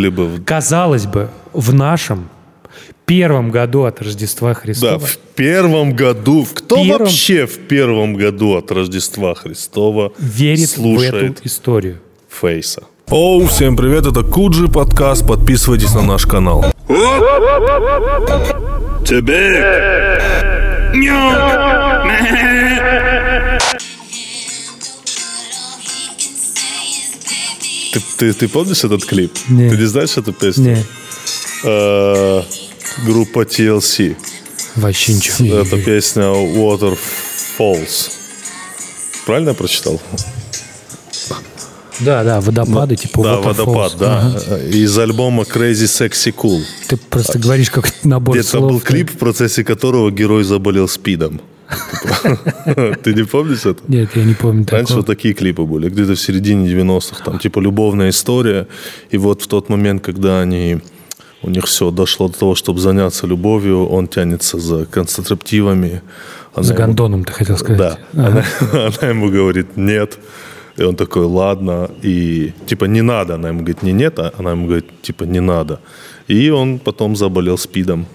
Либо в- Казалось бы, в нашем первом году от Рождества Христова Да, в первом году. Кто первом- вообще в первом году от Рождества Христова верит в слушает эту историю. Фейса? Оу, всем привет, это Куджи подкаст, подписывайтесь на наш канал. Ты, ты, ты помнишь этот клип? Не. Ты не знаешь эту песню? Не, Э, группа TLC. вообще ничего Это песня Waterfalls. Правильно я прочитал? Да, да, водопады, типа да, Waterfalls. водопад, да. Ага. Из альбома Crazy Sexy Cool. Ты просто говоришь как набор слов. был клип, в процессе которого герой заболел спидом. Ты не помнишь это? Нет, я не помню Раньше такого. вот такие клипы были, где-то в середине 90-х, там типа любовная история. И вот в тот момент, когда они, у них все дошло до того, чтобы заняться любовью, он тянется за концентраптивами. Она За ему- гондоном, ты хотел сказать. Да. Она, она ему говорит нет. И он такой, ладно. И типа не надо. Она ему говорит, не нет, а она ему говорит, типа не надо. И он потом заболел спидом.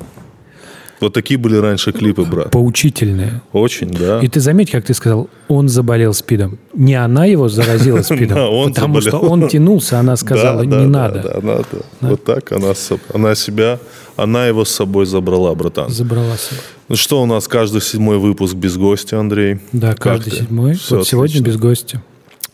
Вот такие были раньше клипы, брат. Поучительные. Очень, да. И ты заметь, как ты сказал, он заболел спидом. Не она его заразила спидом, Да, потому что он тянулся, она сказала, Да, да, не да, надо. Да, надо. Вот так она, с- себя, она его с собой забрала, братан. Забрала себя. Ну что, у нас каждый седьмой выпуск без гостя, Андрей? Да, каждый седьмой. Вот сегодня без гостя.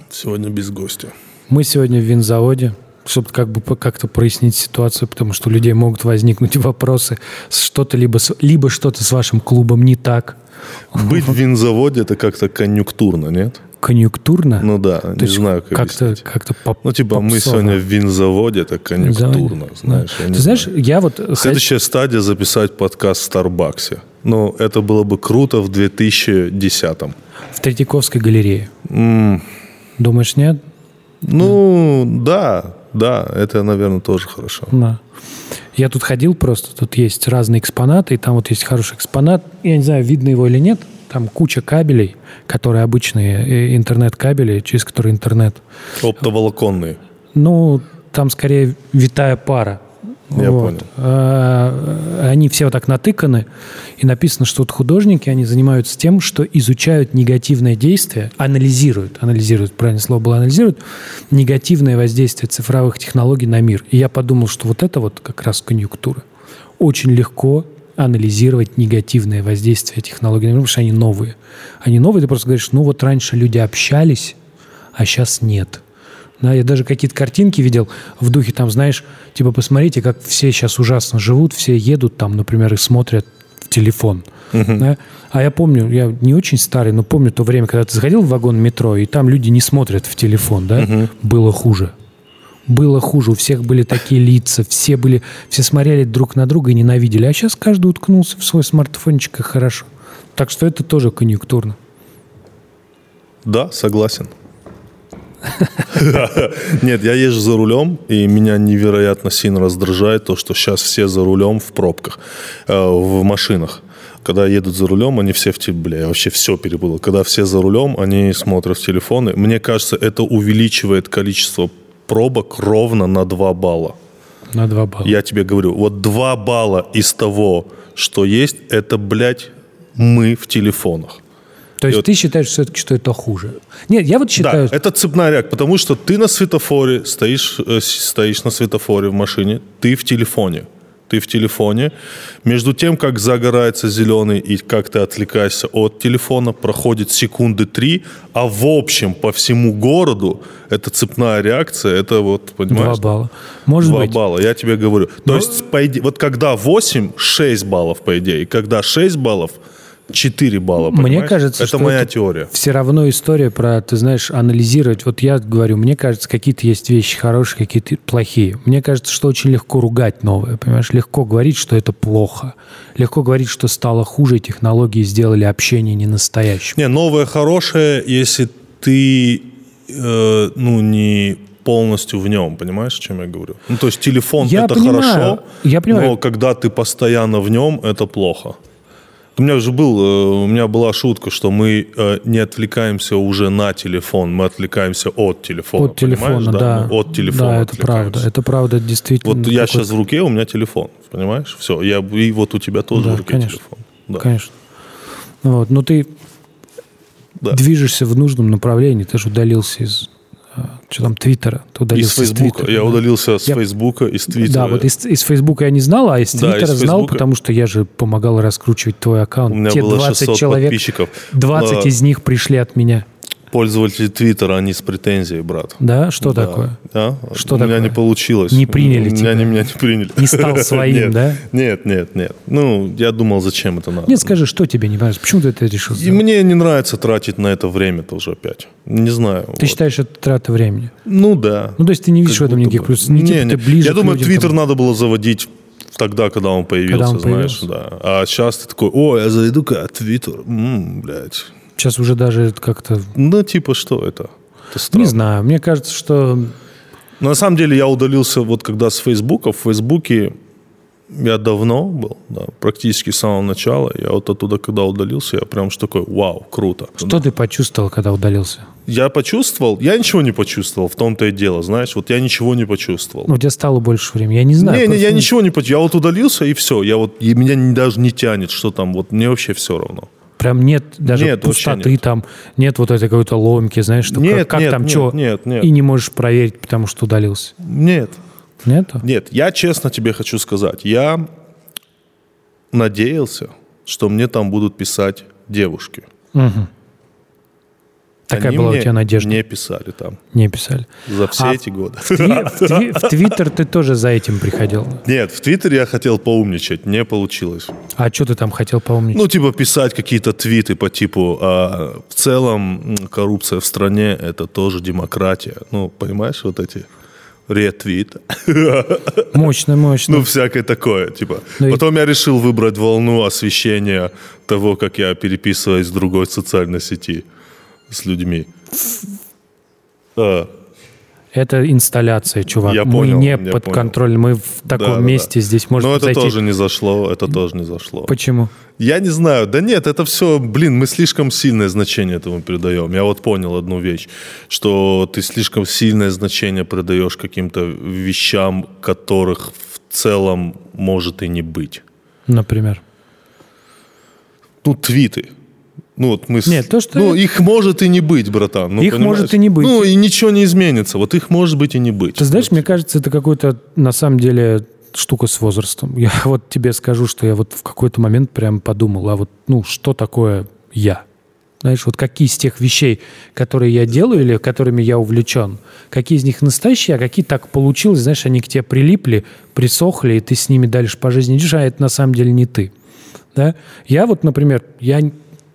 Сегодня без гостя. Мы сегодня в винзаводе, чтобы как бы как-то прояснить ситуацию, потому что у людей могут возникнуть вопросы. Что-то либо, либо что-то с вашим клубом не так, Быть в винзаводе это как-то конъюнктурно, нет? конъюнктурно. Ну да, То не знаю, как как-то, как-то поп- Ну, типа, мы попсово. сегодня в винзаводе, это конъюнктурно, Да. знаешь. не Ты знаешь, знаю. я вот... Следующая стадия записать подкаст в Старбаксе. Ну, это было бы круто в 2010-м. В Третьяковской галерее. М, Думаешь, нет? Ну, да, да, это, наверное, тоже хорошо. Да. Я тут ходил просто, тут есть разные экспонаты, и там вот есть хороший экспонат, я не знаю, видно его или нет, там куча кабелей, которые обычные интернет-кабели, через которые интернет. Оптоволоконные. Ну, там скорее витая пара. Я понял. А, Они все вот так натыканы, и написано, что вот художники, они занимаются тем, что изучают негативное действие, анализируют, анализируют, правильное слово было анализируют, негативное воздействие цифровых технологий на мир. И я подумал, что вот это вот как раз конъюнктура. Очень легко анализировать негативное воздействие технологий на мир, потому что они новые. Они новые, ты просто говоришь, ну вот раньше люди общались, а сейчас нет. Да, я даже какие-то картинки видел в духе, там, знаешь, типа, посмотрите, как все сейчас ужасно живут, все едут там, например, и смотрят в телефон. Да? А я помню, я не очень старый, но помню то время, когда ты заходил в вагон метро, и там люди не смотрят в телефон, да, было хуже. Было хуже, у всех были такие лица, все были, все смотрели друг на друга и ненавидели. А сейчас каждый уткнулся в свой смартфончик и хорошо. Так что это тоже конъюнктурно. Да, согласен. Нет, я езжу за рулем, и меня невероятно сильно раздражает то, что сейчас все за рулем в пробках, э, в машинах. Когда едут за рулем, они все в теле, бля, я вообще все перепутал. Когда все за рулем, они смотрят в телефоны. Мне кажется, это увеличивает количество пробок ровно на 2 балла. На два балла. Я тебе говорю, вот 2 балла из того, что есть, это, блядь, мы в телефонах. То есть вот- ты считаешь все-таки, что это хуже? Нет, я вот считаю... Да, это цепная реакция, потому что ты на светофоре, стоишь, э, стоишь на светофоре в машине, ты в телефоне. Ты в телефоне. Между тем, как загорается зеленый и как ты отвлекаешься от телефона, проходит секунды три, а в общем по всему городу это цепная реакция, это вот, понимаешь? Два балла. Может Два быть. балла, я тебе говорю. То есть, по иде- вот когда 8, 6 баллов, по идее, и когда 6 баллов, 4 балла, Мне понимаешь? кажется, это что моя это теория. Все равно история про, ты знаешь, анализировать. Вот я говорю, мне кажется, какие-то есть вещи хорошие, какие-то плохие. Мне кажется, что очень легко ругать новое, понимаешь? Легко говорить, что это плохо. Легко говорить, что стало хуже, и технологии сделали общение не настоящим. Не, новое хорошее, если ты, э, ну, не полностью в нем, понимаешь, о чем я говорю? Ну, то есть телефон Я это понимаю, хорошо, я понимаю. но когда ты постоянно в нем, это плохо. У меня уже был, э, у меня была шутка, что мы э, не отвлекаемся уже на телефон, мы отвлекаемся от телефона. От телефона, понимаешь? да. Мы от телефона Да, это правда. Это правда действительно. Вот я сейчас в руке, у меня телефон, понимаешь? Все, я, и вот у тебя тоже Да, в руке конечно. телефон. Да. Конечно. Вот. Но ты Да. движешься в нужном направлении. Ты же удалился из... а, Что там, Твиттера? Ты удалился Из Фейсбука. Твиттера, Я да. удалился с Я- Фейсбука, из Твиттера. Да, вот из, из Фейсбука я не знал, а из Да, Твиттера из знал, потому что я же помогал раскручивать твой аккаунт. У меня Те было 20 600 человек, подписчиков. 20 А, из них пришли от меня. Пользователи Твиттера, они с претензией, брат. Да? Что Да. такое? А? Что у меня такое? не получилось. Не приняли У меня, тебя? не, меня не приняли. Не стал своим, Нет. да? Нет, нет, нет. Ну, я думал, зачем это надо. Нет, скажи, что тебе не нравится? Почему ты это решил И сделать? мне не нравится тратить на это время тоже опять. Не знаю. Ты вот. считаешь, это трата времени? Ну да. Ну, то есть ты не видишь Как в этом никаких плюсов? Не, Не, типа не. ближе Я думаю, Твиттер надо было заводить тогда, когда он появился, Когда он знаешь, появился. да. А сейчас ты такой, о, я зайду-ка Твиттер, блядь. Сейчас уже даже как-то... Ну, типа, что это? Это странно. Не знаю, мне кажется, что... Но на самом деле я удалился вот когда с Фейсбука. В Фейсбуке я давно был, да, практически с самого начала. Я вот оттуда, когда удалился, я прям такой, вау, круто. Что ты почувствовал, когда удалился? Я почувствовал, я ничего не почувствовал, в том-то и дело, знаешь, вот я ничего не почувствовал. Ну, тебя стало больше времени. Я не знаю. не, не, я ничего не почувствовал. Я вот удалился, и все. Я вот, и меня даже не тянет, что там, вот мне вообще все равно. Прям нет даже Нет, пустоты нет. там, нет вот этой какой-то ломки, знаешь, что Нет, как, как нет, там нет, что, нет, нет. и не можешь проверить, потому что удалился. Нет. Нет? Нет, я честно тебе хочу сказать, я надеялся, что мне там будут писать девушки. Такая Они была у тебя надежда. Не писали там Не писали. за все А эти годы. В, Тви- в Тви- в Твиттер ты тоже за этим приходил. Нет, в Твиттере я хотел поумничать, не получилось. А что ты там хотел помнить? Ну, типа писать какие-то твиты по типу а, в целом коррупция в стране это тоже демократия. Ну, понимаешь, вот эти ретвит. мощно, мощно. Ну, всякое такое, типа. Ну и- Потом я решил выбрать волну освещения того, как я переписываюсь в другой социальной сети с людьми. А, Это инсталляция, чувак. Я мы понял, не под понял. контролем. Мы в таком да, месте да. здесь можем Но это зайти. тоже не зашло, это тоже не зашло. Почему? Я не знаю, да нет, это все, блин, мы слишком сильное значение этому придаем. Я вот понял одну вещь, что ты слишком сильное значение придаешь каким-то вещам, которых в целом может и не быть. Например. Ну, твиты. Ну, вот мы... Нет, то, что- Ну, их может и не быть, братан. Ну, Их понимаешь? может и не быть. Ну, и ничего не изменится. Вот их может быть и не быть. Ты знаешь, мне кажется, это какой-то, на самом деле, штука с возрастом. Я вот тебе скажу, что я вот в какой-то момент прям подумал, а вот, ну, что такое я? Знаешь, вот какие из тех вещей, которые я делаю или которыми я увлечен, какие из них настоящие, а какие так получилось, знаешь, они к тебе прилипли, присохли, и ты с ними дальше по жизни идешь, а это на самом деле не ты. Да? Я вот, например, я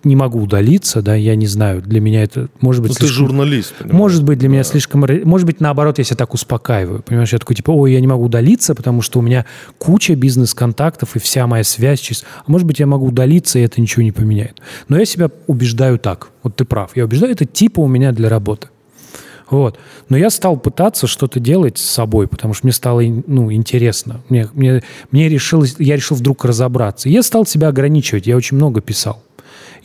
не могу удалиться, да, я не знаю, для меня это может быть Ну, ты слишком- журналист, понимаешь? может быть, для меня слишком... Может быть, наоборот, я себя так успокаиваю. Понимаешь, я такой, типа, ой, я не могу удалиться, потому что у меня куча бизнес-контактов и вся моя связь через... А может быть, я могу удалиться, и это ничего не поменяет. Но я себя убеждаю так. Вот ты прав. Я убеждаю, это типа у меня для работы. Вот. Но я стал пытаться что-то делать с собой, потому что мне стало ну, интересно. Мне, мне, мне решилось, я решил вдруг разобраться. И я стал себя ограничивать. Я очень много писал.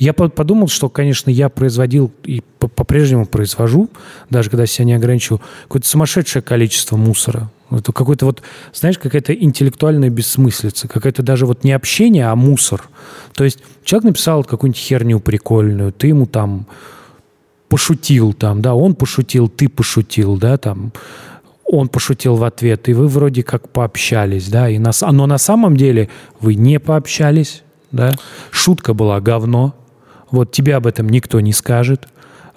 Я по- подумал, что, конечно, я производил и по- по-прежнему произвожу, даже когда себя не ограничивал, какое-то сумасшедшее количество мусора. Это какой-то вот, знаешь, какая-то интеллектуальная бессмыслица, какая-то даже вот не общение, а мусор. То есть человек написал какую-нибудь херню прикольную, ты ему там пошутил там, да, он пошутил, ты пошутил, да, там, он пошутил в ответ, и вы вроде как пообщались, да, и на, но на самом деле вы не пообщались, да, шутка была говно, вот тебе об этом никто не скажет,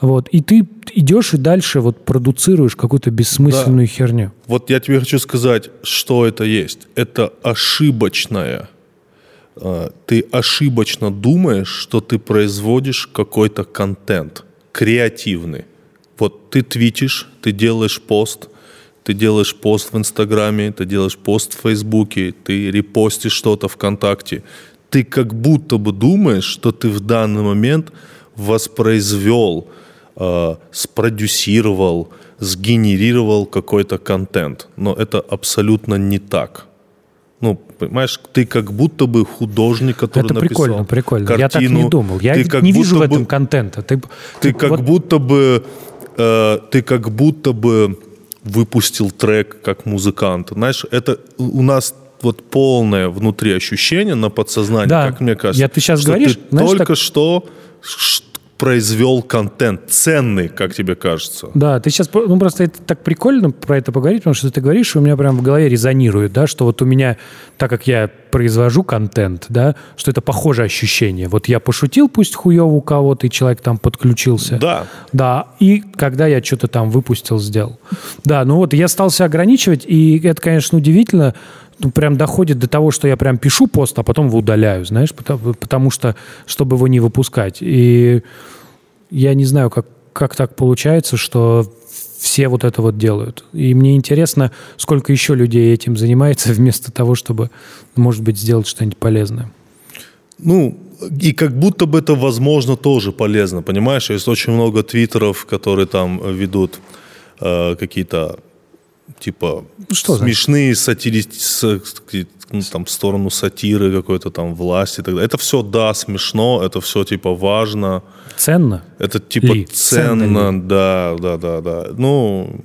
вот, и ты идешь и дальше вот продуцируешь какую-то бессмысленную херню. Вот я тебе хочу сказать, что это есть. Это ошибочное. э, Ты ошибочно думаешь, что ты производишь какой-то контент креативный. Вот ты твитишь, ты делаешь пост, ты делаешь пост в Инстаграме, ты делаешь пост в Фейсбуке, ты репостишь что-то ВКонтакте. Ты как будто бы думаешь, что ты в данный момент воспроизвел, э, спродюсировал, сгенерировал какой-то контент. Но это абсолютно не так. Ну, понимаешь, ты как будто бы художник, который Это написал прикольно, прикольно. картину. я так не думал. Я Ты как не вижу в будто бы- этом контента. Ты, Ты как вот- будто бы э, ты как будто бы выпустил трек как музыкант. Знаешь, это у нас вот полное внутри ощущение на подсознании, Да. как мне кажется. Я- ты щас что говоришь, ты знаешь, только так- что произвел контент ценный, как тебе кажется. Да, ты сейчас, ну просто это так прикольно про это поговорить, потому что ты говоришь, у меня прям в голове резонирует, да, что вот у меня, так как я произвожу контент, да, что это похожее ощущение. Вот я пошутил, пусть хуево у кого-то, и человек там подключился. Да. Да, и когда я что-то там выпустил, сделал. Да, ну вот я стал себя ограничивать, и это, конечно, удивительно, ну, прям доходит до того, что я прям пишу пост, а потом его удаляю, знаешь, потому, потому что, чтобы его не выпускать. И я не знаю, как, как так получается, что все вот это вот делают. И мне интересно, сколько еще людей этим занимается, вместо того, чтобы, может быть, сделать что-нибудь полезное. Ну, и как будто бы это, возможно, тоже полезно, понимаешь? Есть очень много твиттеров, которые там ведут э, какие-то типа Ну, что смешные сатири... ну, там, в сторону сатиры какой-то там власти и так далее. Это все, да, смешно, это все типа важно, Ценно? это типа Ли, ценно ценно, да, да, да, да. Ну,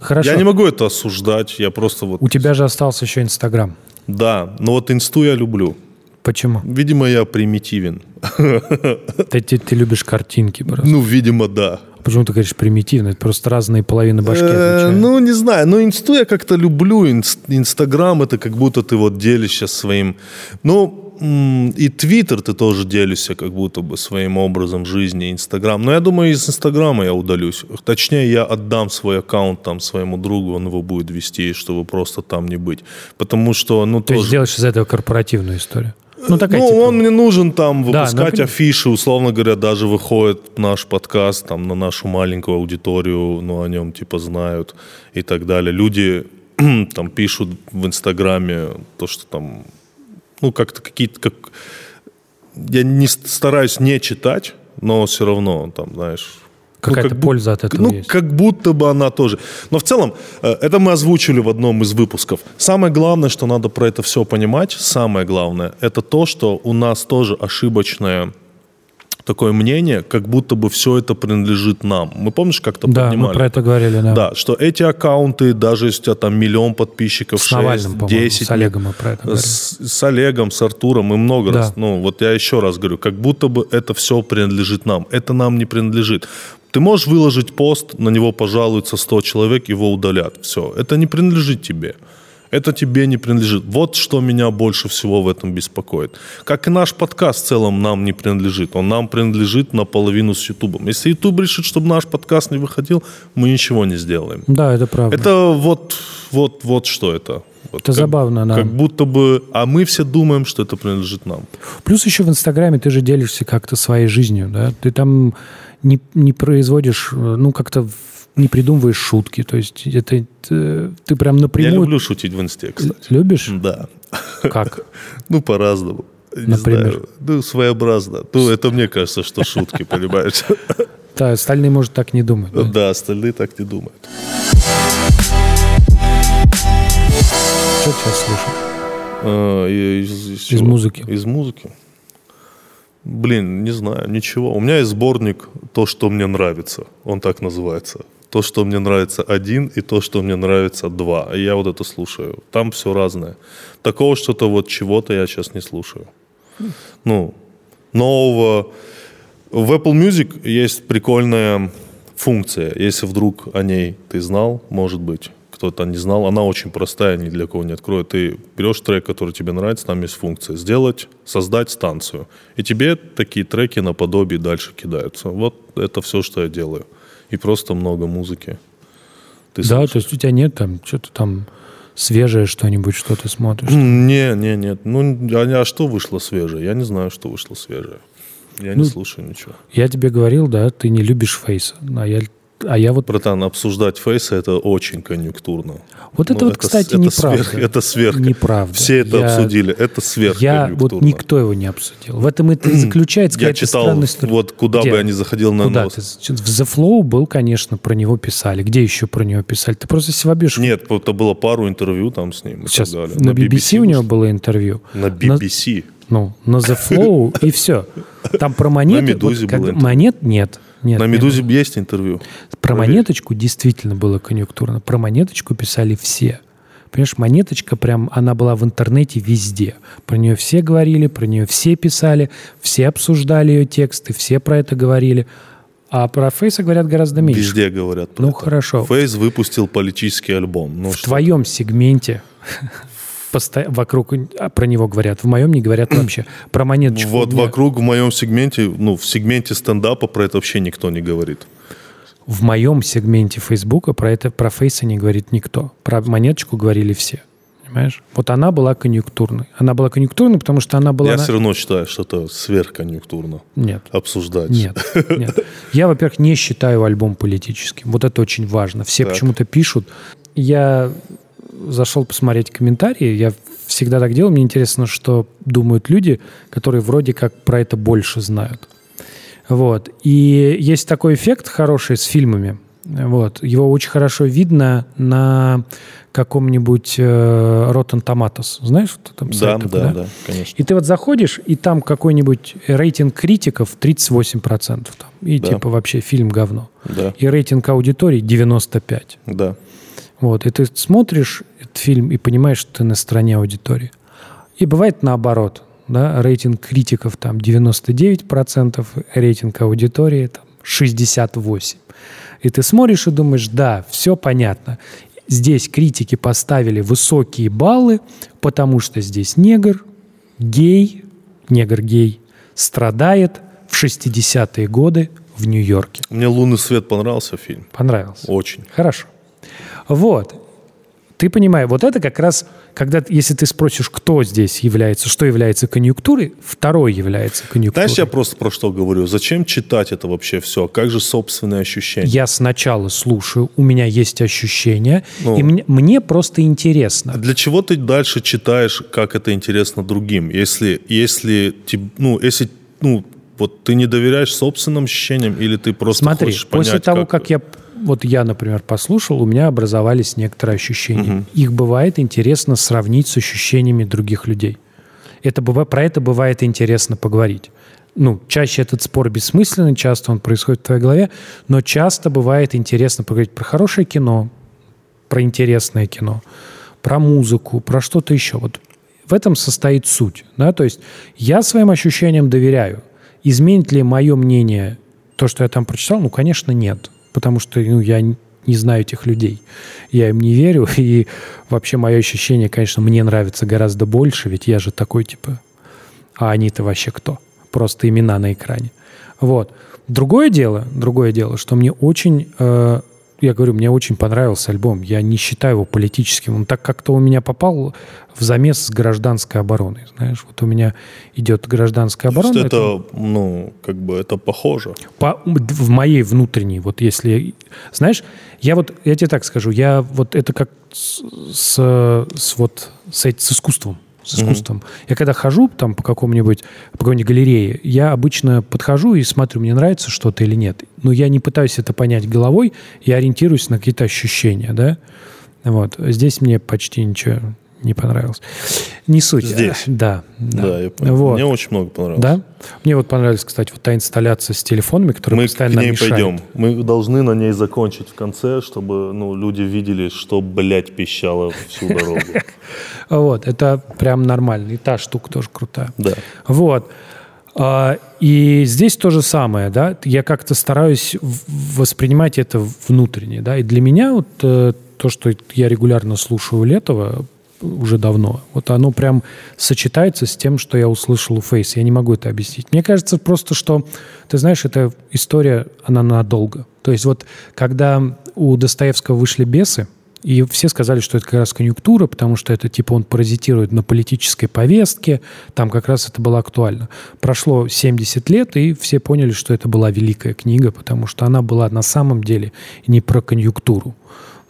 Хорошо. я не могу это осуждать, я просто вот... У тебя же остался еще Инстаграм. Да, но вот инсту я люблю. Почему? Видимо, я примитивен. Ты, ты- ты любишь картинки просто. Ну, видимо, да. Почему ты говоришь примитивно? Это просто разные половины башки Э. Ну, не знаю. Ну, инсту я как-то люблю. Инс- Инстаграм это как будто ты вот делишься своим... Ну, и Твиттер ты тоже делишься как будто бы своим образом жизни. Инстаграм. Но я думаю, из Инстаграма я удалюсь. Точнее, я отдам свой аккаунт там своему другу, он его будет вести, чтобы просто там не быть. Потому что, ну, То есть тоже... сделаешь из этого корпоративную историю. Ну, такая ну, типа... он мне нужен там Да, выпускать например. афиши, условно говоря, даже выходит наш подкаст там на нашу маленькую аудиторию, ну, о нем типа знают и так далее. Люди там пишут в Инстаграме то, что там, ну, как-то какие-то, как... Я не стараюсь не читать, но все равно там, знаешь... ну, Какая-то как бу- польза от этого ну, есть. как будто бы она тоже. Но в целом, э, это мы озвучили в одном из выпусков. Самое главное, что надо про это все понимать, самое главное, это то, что у нас тоже ошибочное такое мнение, как будто бы все это принадлежит нам. Мы помнишь, как-то Да, мы поднимали? про это говорили, да. Да, что эти аккаунты, даже если у тебя там миллион подписчиков, С Навальным, 6, по-моему, 10, с Олегом мы про это говорили. с, с Олегом, с Артуром и много Да. раз. Ну, вот я еще раз говорю, как будто бы это все принадлежит нам. Это нам не принадлежит. Ты можешь выложить пост, на него пожалуются 100 человек, его удалят. Все. Это не принадлежит тебе. Это тебе не принадлежит. Вот что меня больше всего в этом беспокоит. Как и наш подкаст в целом нам не принадлежит. Он нам принадлежит наполовину с Ютубом. Если Ютуб решит, чтобы наш подкаст не выходил, мы ничего не сделаем. Да, это правда. Это вот, вот, вот что это. Вот Это забавно, да. Как будто бы... А мы все думаем, что это принадлежит нам. Плюс еще в Инстаграме ты же делишься как-то своей жизнью, да? Ты там не, не производишь, э, ну, как-то не придумываешь шутки. То есть это э, ты прям Я напрямую... люблю шутить в инсте, кстати. Любишь? Да. Как? Ну, по-разному. Не Например? знаю. Ну, своеобразно. Ну, это мне кажется, что шутки, понимаешь? Да, остальные, может, так не думают. да? Да, остальные так не думают. Что сейчас слушаешь? А, Из, из чего? музыки. Из музыки. Блин, не знаю, ничего. У меня есть сборник «То, что мне нравится». Он так называется. То, что мне нравится один, и то, что мне нравится два. И я вот это слушаю. Там все разное. Такого что-то вот чего-то я сейчас не слушаю. Ну, нового. В Apple Music есть прикольная функция. Если вдруг о ней ты знал, может быть, кто-то не знал, она очень простая, ни для кого не откроет. Ты берешь трек, который тебе нравится, там есть функция сделать, создать станцию. И тебе такие треки наподобие дальше кидаются. Вот это все, что я делаю. И просто много музыки. Ты Да, слушаешь. то есть у тебя нет там что-то там свежее что-нибудь, что ты смотришь? Не, не, нет. Ну, а, а что вышло свежее? Я не знаю, что вышло свежее. Я не Ну, слушаю ничего. Я тебе говорил, да, ты не любишь фейса, а я А я вот... Братан, обсуждать фейсы это очень конъюнктурно. Вот это Ну, вот, кстати, это неправда. Сверх, это сверх. Неправда. Все это Я- обсудили. Это сверх Я вот никто его не обсудил. В этом это и заключается Я читал, странная история. вот куда Где? бы я ни заходил на Куда нос. ты? В The Flow был, конечно, про него писали. Где еще про него писали? Ты просто бьешь. Нет, это было пару интервью там с ним Сейчас далее. на BBC, у него было интервью. На BBC. Ну, на The Flow и все. Там про монеты... На «Медузе» вот было. Монет нет. Нет, на нет. «Медузе» есть интервью. Про Проверь. монеточку действительно было конъюнктурно. Про монеточку писали все. Понимаешь, монеточка прям, она была в интернете везде. Про нее все говорили, про нее все писали, все обсуждали ее тексты, все про это говорили. А про Фейса говорят гораздо меньше. Везде говорят про Ну, это. хорошо. Фейс выпустил политический альбом. Ну, В что? твоем сегменте посто- вокруг а, про него говорят, в моем не говорят вообще. Про монеточку. Вот меня- вокруг в моем сегменте, ну, в сегменте стендапа про это вообще никто не говорит. В моем сегменте Фейсбука про это, про Фейса не говорит никто. Про монеточку говорили все. Понимаешь? Вот она была конъюнктурной. Она была конъюнктурной, потому что она была... Я на- все равно считаю, что это сверхконъюнктурно. Нет. Обсуждать. Нет, нет. Я, во-первых, не считаю альбом политическим. Вот это очень важно. Все Так. почему-то пишут. Я зашел посмотреть комментарии. Я всегда так делаю. Мне интересно, что думают люди, которые вроде как про это больше знают. Вот. И есть такой эффект хороший с фильмами. Вот. Его очень хорошо видно на каком-нибудь э, Rotten Tomatoes. Знаешь, что там Да, такой, да, да, конечно. и ты вот заходишь, и там какой-нибудь рейтинг критиков 38%. Там, и Да. типа вообще фильм говно. Да, И рейтинг аудитории 95%. да. Вот. И ты смотришь этот фильм и понимаешь, что ты на стороне аудитории. И бывает наоборот. Да? Рейтинг критиков там 99%, рейтинг аудитории там 68%. И ты смотришь и думаешь, да, все понятно. Здесь критики поставили высокие баллы, потому что здесь негр, гей, негр-гей, страдает в 60-е годы в Нью-Йорке. Мне «Лунный свет» понравился фильм. Понравился? Очень. Хорошо. Вот. Ты понимаешь, вот это как раз, когда, если ты спросишь, кто здесь является, что является конъюнктурой, второй является конъюнктурой. Знаешь, я просто про что говорю? Зачем читать это вообще все? Как же собственные ощущения? Я сначала слушаю, у меня есть ощущения, Ну. и мне, мне просто интересно. Для чего ты дальше читаешь, как это интересно другим? Если, если, ну, если, ну, вот ты не доверяешь собственным ощущениям, или ты просто Смотри, хочешь понять, после того, как... я, вот я, например, послушал, у меня образовались некоторые ощущения. Их бывает интересно сравнить с ощущениями других людей. Это про это бывает интересно поговорить. Ну, чаще этот спор бессмысленный, часто он происходит в твоей голове, но часто бывает интересно поговорить про хорошее кино, про интересное кино, про музыку, про что-то еще. Вот в этом состоит суть. Да? То есть я своим ощущениям доверяю. Изменит ли мое мнение то, что я там прочитал? Ну, конечно, нет. Потому что ну, я не знаю этих людей. Я им не верю. И вообще мое ощущение, конечно, мне нравится гораздо больше, ведь я же такой, типа, а они-то вообще кто? Просто имена на экране. Вот. Другое дело, другое дело, что мне очень, э, я говорю, мне очень понравился альбом. Я не считаю его политическим. Он так как-то у меня попал в замес с гражданской обороной. Знаешь, вот у меня идет гражданская оборона. это, ну, как бы это похоже. по, в моей внутренней, вот если, знаешь, я вот, я тебе так скажу, я вот это как с, с, вот с, с искусством, с искусством. Я когда хожу там по какому-нибудь, по какой-нибудь галерее, я обычно подхожу и смотрю, мне нравится что-то или нет. Но я не пытаюсь это понять головой, я ориентируюсь на какие-то ощущения, да. Вот. Здесь мне почти ничего не понравилось. Не суть. Здесь? Да. Да, Да, я понял. Вот. Мне очень много понравилось. Да? Мне вот понравилась, кстати, вот та инсталляция с телефонами, которая Мы к постоянно ней мешает. пойдем. Мы должны на ней закончить в конце, чтобы ну, люди видели, что, блядь, пищало всю дорогу. Вот, это прям нормально. И та штука тоже крутая. Да. Вот. А, И здесь то же самое, да, я как-то стараюсь воспринимать это внутренне, да, и для меня вот э, то, что я регулярно слушаю Летова уже давно, вот оно прям сочетается с тем, что я услышал у Фейса, я не могу это объяснить. Мне кажется просто, что, ты знаешь, эта история, она надолго. То есть вот когда у Достоевского вышли «Бесы», И все сказали, что это как раз конъюнктура, потому что это типа он паразитирует на политической повестке, там как раз это было актуально. Прошло 70 лет, и все поняли, что это была великая книга, потому что она была на самом деле не про конъюнктуру.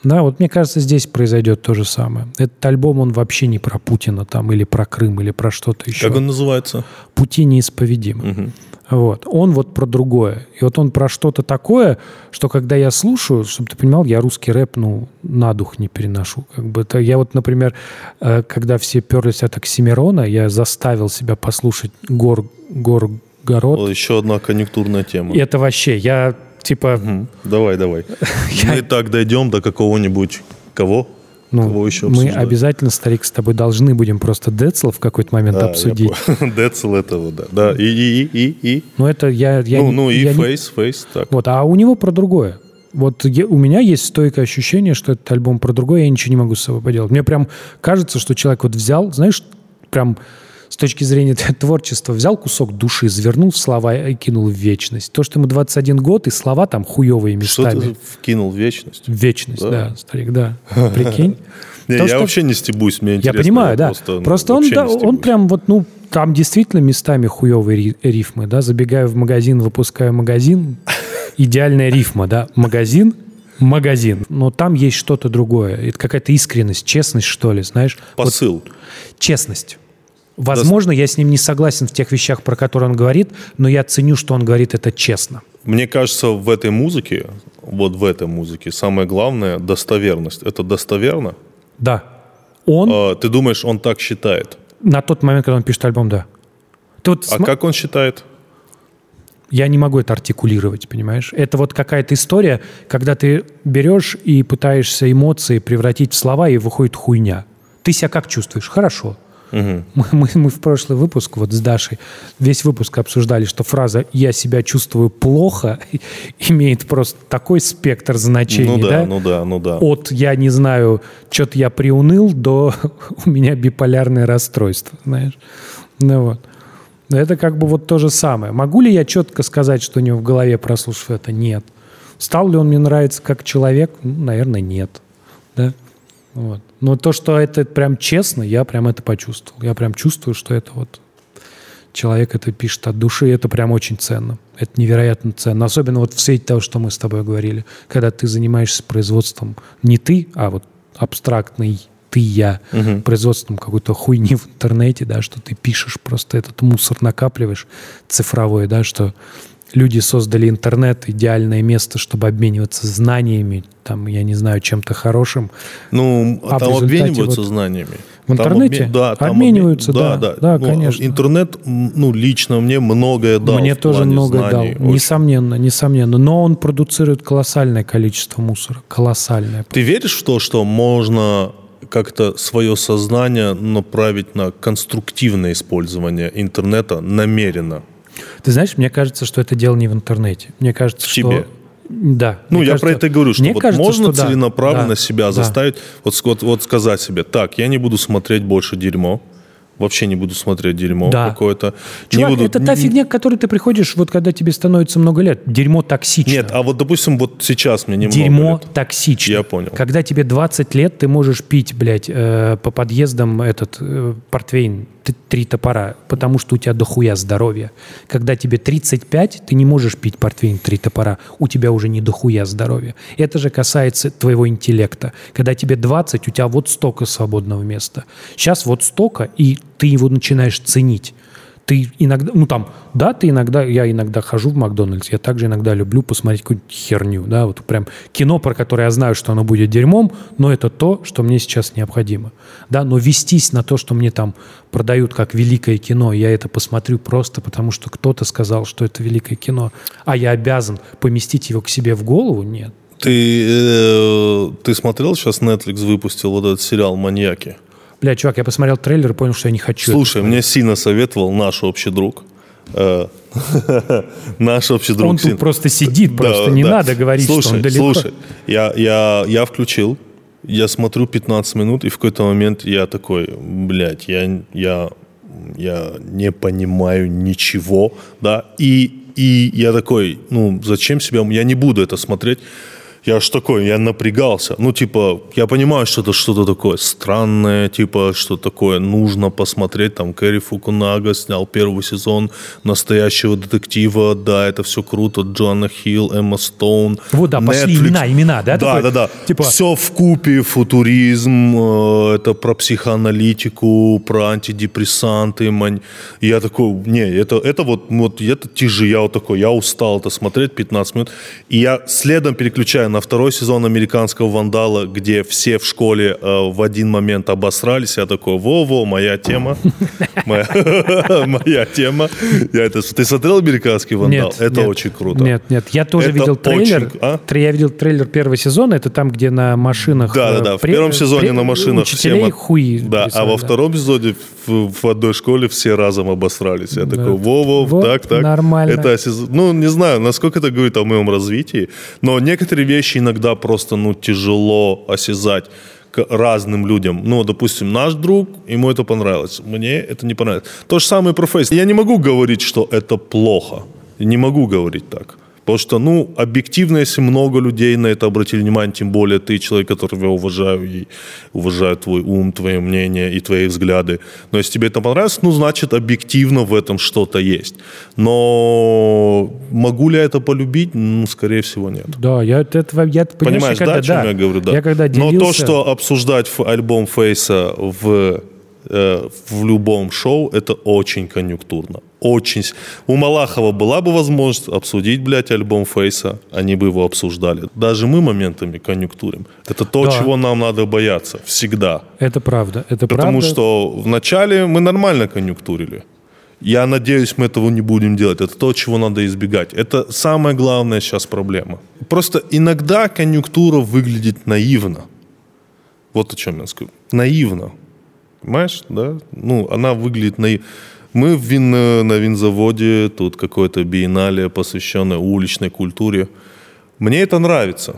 Да, вот мне кажется, здесь произойдет то же самое. Этот альбом, он вообще не про Путина там, или про Крым, или про что-то еще. Как он называется? «Пути неисповедимы». Мгм. Вот. Он вот про другое. И вот он про что-то такое, что когда я слушаю, чтобы ты понимал, я русский рэп, ну, на дух не переношу. Как бы это, я вот, например, э, когда все перлись от Оксимирона, я заставил себя послушать Гор, Гор, Город. Еще одна конъюнктурная тема. И это вообще, я типа, Мгм. Давай, давай. Мы так дойдем до какого-нибудь... Кого? ну, Кого еще мы обязательно, старик, с тобой должны будем просто Децл в какой-то момент Да, обсудить. Децл этого, да. Да, и, и, и, и, и. Но это я... я ну, не- ну и я не- фейс, фейс, так. Вот, а у него про другое. Вот я- у меня есть стойкое ощущение, что этот альбом про другое, я ничего не могу с собой поделать. Мне прям кажется, что человек вот взял, знаешь, прям с точки зрения творчества, взял кусок души, завернул в слова и кинул в вечность. То, что ему 21 год, и слова там хуевые Что местами. ты вкинул в вечность? В вечность, Да. да, старик, да. Прикинь. Не, я что- вообще не стебусь, мне Я интересно. понимаю, да. Просто, Просто, ну, он, вообще да, он прям вот, ну, там действительно местами хуевые ри- рифмы, да. Забегаю в магазин, выпускаю магазин. Идеальная рифма, да. Магазин, магазин. Но там есть что-то другое. Это какая-то искренность, честность, что ли, знаешь. Вот Посыл. честность. Возможно, я с ним не согласен в тех вещах, про которые он говорит, но я ценю, что он говорит это честно. Мне кажется, в этой музыке, вот в этой музыке, самое главное – достоверность. Это достоверно? Да. Он А, ты думаешь, он так считает? на тот момент, когда он пишет альбом, да. Ты вот А см- как он считает? Я не могу это артикулировать, понимаешь? Это вот какая-то история, когда ты берешь и пытаешься эмоции превратить в слова, и выходит хуйня. Ты себя как чувствуешь? Хорошо. Мы, мы- мы в прошлый выпуск вот с Дашей весь выпуск обсуждали, что фраза «я себя чувствую плохо» имеет просто такой спектр значений, Ну да, да? ну да, ну да. От «я не знаю, что-то я приуныл» до «у меня биполярное расстройство», знаешь? Ну вот. Это как бы вот то же самое. Могу ли я четко сказать, что у него в голове, прослушав это? Нет. Стал ли он мне нравиться как человек? Ну, наверное, нет. Да? Вот. Но то, что это прям честно, я прям это почувствовал. Я прям чувствую, что это вот человек это пишет от души, и это прям очень ценно. Это невероятно ценно. Особенно вот в свете того, что мы с тобой говорили. Когда ты занимаешься производством не ты, а вот абстрактный ты, я, производством какой-то хуйни в интернете, да, что ты пишешь, просто этот мусор накапливаешь цифровой, да, что люди создали интернет, идеальное место, чтобы обмениваться знаниями, там, я не знаю, чем-то хорошим. Ну, А там обмениваются вот знаниями. в Там интернете обме- да, там обмениваются, обмен- да, да, Ну, конечно. Интернет, ну, лично мне многое дал. Мне тоже плане много знаний. дал. Очень. Несомненно, несомненно. Но он продуцирует колоссальное количество мусора. Колоссальное. Ты веришь в то, что можно как-то свое сознание направить на конструктивное использование интернета намеренно? Ты знаешь, мне кажется, что это дело не в интернете. Мне кажется, В что... тебе? Да. Ну, я кажется- про это и говорю, что мне вот кажется, можно что целенаправленно да, себя да. заставить, вот, вот, вот сказать себе, так, я не буду смотреть больше дерьмо, вообще не буду смотреть дерьмо Да. какое-то. Чувак, не буду, это та фигня, к которой ты приходишь, вот когда тебе становится много лет. Дерьмо токсично. Нет, а вот, допустим, вот сейчас мне немного Дерьмо лет. токсично. Я понял. Когда тебе 20 лет, ты можешь пить, блядь, э, по подъездам этот э, портвейн три топора, потому что у тебя дохуя здоровья. Когда тебе 35, ты не можешь пить портвейн три топора, у тебя уже не дохуя здоровья. Это же касается твоего интеллекта. Когда тебе 20, у тебя вот столько свободного места. Сейчас вот столько, и ты его начинаешь ценить. Ты иногда, ну там, да, ты иногда, я иногда хожу в Макдональдс, я также иногда люблю посмотреть какую-нибудь херню, да, вот прям кино, про которое я знаю, что оно будет дерьмом, но это то, что мне сейчас необходимо, да, но вестись на то, что мне там продают как великое кино, я это посмотрю просто потому, что кто-то сказал, что это великое кино, а я обязан поместить его к себе в голову, нет. Ты, э, ты смотрел, сейчас Netflix выпустил вот этот сериал «Маньяки»? Бля, чувак, я посмотрел трейлер и понял, что я не хочу. Слушай, мне сильно советовал наш общий друг. э, Наш общий друг. Он тут просто сидит, просто не надо говорить, что он далеко. Слушай, я включил, я смотрю 15 минут, и в какой-то момент я такой, блядь, я, я, я не понимаю ничего, да, и, и я такой, ну, зачем себя, я не буду это смотреть. Я ж такой, я напрягался. Ну, типа, я понимаю, что это что-то такое странное, типа, что такое нужно посмотреть. Там Кэрри Фукунага снял первый сезон настоящего детектива. Да, это все круто. Джоанна Хилл, Эмма Стоун. Вот, да, пошли Netflix. имена, имена, да? Да, такой, да, да. Типа, Все в купе, футуризм, э, это про психоаналитику, про антидепрессанты. мань- И я такой, не, это, это вот, вот это тяжи, я вот такой, я устал это смотреть 15 минут. И я следом переключаю на второй сезон американского вандала, где все в школе э, в один момент обосрались. Я такой, во-во, моя тема. Моя тема. Я это, ты смотрел американский вандал? Это очень круто. Нет, нет, я тоже видел трейлер. а? Я видел трейлер первого сезона, это там, где на машинах... Да, да, э, да. В пре- первом сезоне на машинах Учителей хуи. Да, а во да. втором сезоне в, в одной школе все разом обосрались. Я Да. такой, Вова, Вот, так, так. нормально. Это осиз- ну, не знаю, насколько это говорит о моем развитии, но некоторые вещи иногда просто, ну, тяжело осязать к разным людям. Ну, допустим, наш друг, ему это понравилось, мне это не понравилось. То же самое про Фейс. Я не могу говорить, что это плохо. Не могу говорить так. Потому что, ну, объективно, если много людей на это обратили внимание, тем более ты человек, которого я уважаю и уважаю твой ум, твое мнение и твои взгляды. Но если тебе это понравилось, ну, значит, объективно в этом что-то есть. Но могу ли я это полюбить? Ну, скорее всего, нет. Да, я этого... Я, Понимаешь, когда, да, о чем я говорю? Да. Я когда Но делился... то, что обсуждать альбом Фейса в, э, в любом шоу, это очень конъюнктурно. Очень. У Малахова была бы возможность обсудить, блядь, альбом Фейса, они бы его обсуждали. Даже мы моментами конъюнктурим. Это то, Да. чего нам надо бояться. Всегда. Это правда, это Потому правда. что вначале мы нормально конъюнктурили. Я надеюсь, мы этого не будем делать. Это то, чего надо избегать. Это самая главная сейчас проблема. Просто иногда конъюнктура выглядит наивно. Вот о чем я скажу. Наивно. Понимаешь, да? Ну, она выглядит наивно. Мы в вин, на винзаводе, тут какое-то биеннале, посвященное уличной культуре. Мне это нравится.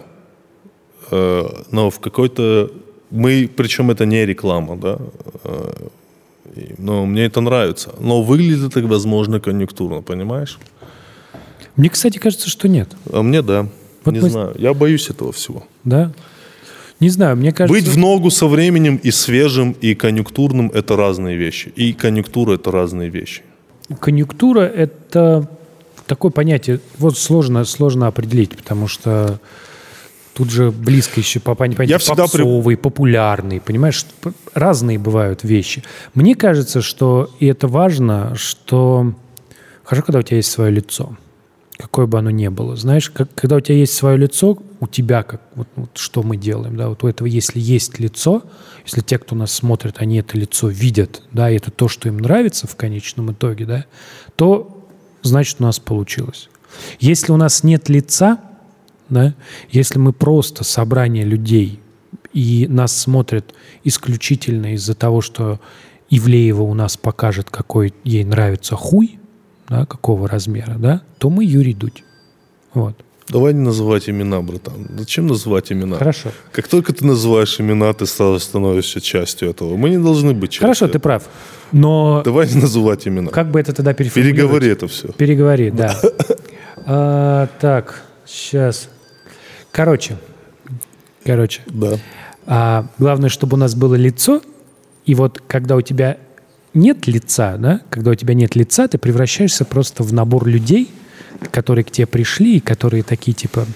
Э, но в какой-то... Мы, причем это не реклама, да, Э, но мне это нравится. Но выглядит это, возможно, конъюнктурно, понимаешь? Мне, кстати, кажется, что нет. А мне да. Вот не мы- знаю. Я боюсь этого всего. Да? Не знаю, мне кажется... Быть в ногу со временем и свежим, и конъюнктурным – это разные вещи. И конъюнктура – это разные вещи. Конъюнктура – это такое понятие, вот сложно, сложно определить, потому что тут же близко еще по понятию Я всегда при- попсовый, популярный, понимаешь, разные бывают вещи. Мне кажется, что, и это важно, что хорошо, когда у тебя есть свое лицо, какое бы оно ни было. Знаешь, как, когда у тебя есть свое лицо, у тебя, как вот, вот что мы делаем, да, вот у этого, если есть лицо, если те, кто нас смотрит, они это лицо видят, да, и это то, что им нравится в конечном итоге, да, то значит у нас получилось. Если у нас нет лица, да, если мы просто собрание людей, и нас смотрят исключительно из-за того, что Ивлеева у нас покажет, какой ей нравится хуй, да, какого размера, да, то мы Юрий Дудь. Вот. Давай не называть имена, братан. Зачем называть имена? Хорошо. Как только ты называешь имена, ты сразу становишься частью этого. Мы не должны быть частью. Хорошо, ты прав. Но Давай не называть имена. как бы это тогда переформулировать? Переговори это все. Переговори, да. А, так, сейчас. Короче, короче, Да. а, главное, чтобы у нас было лицо, и вот когда у тебя нет лица, да, когда у тебя нет лица, ты превращаешься просто в набор людей, которые к тебе пришли, и которые такие, типа,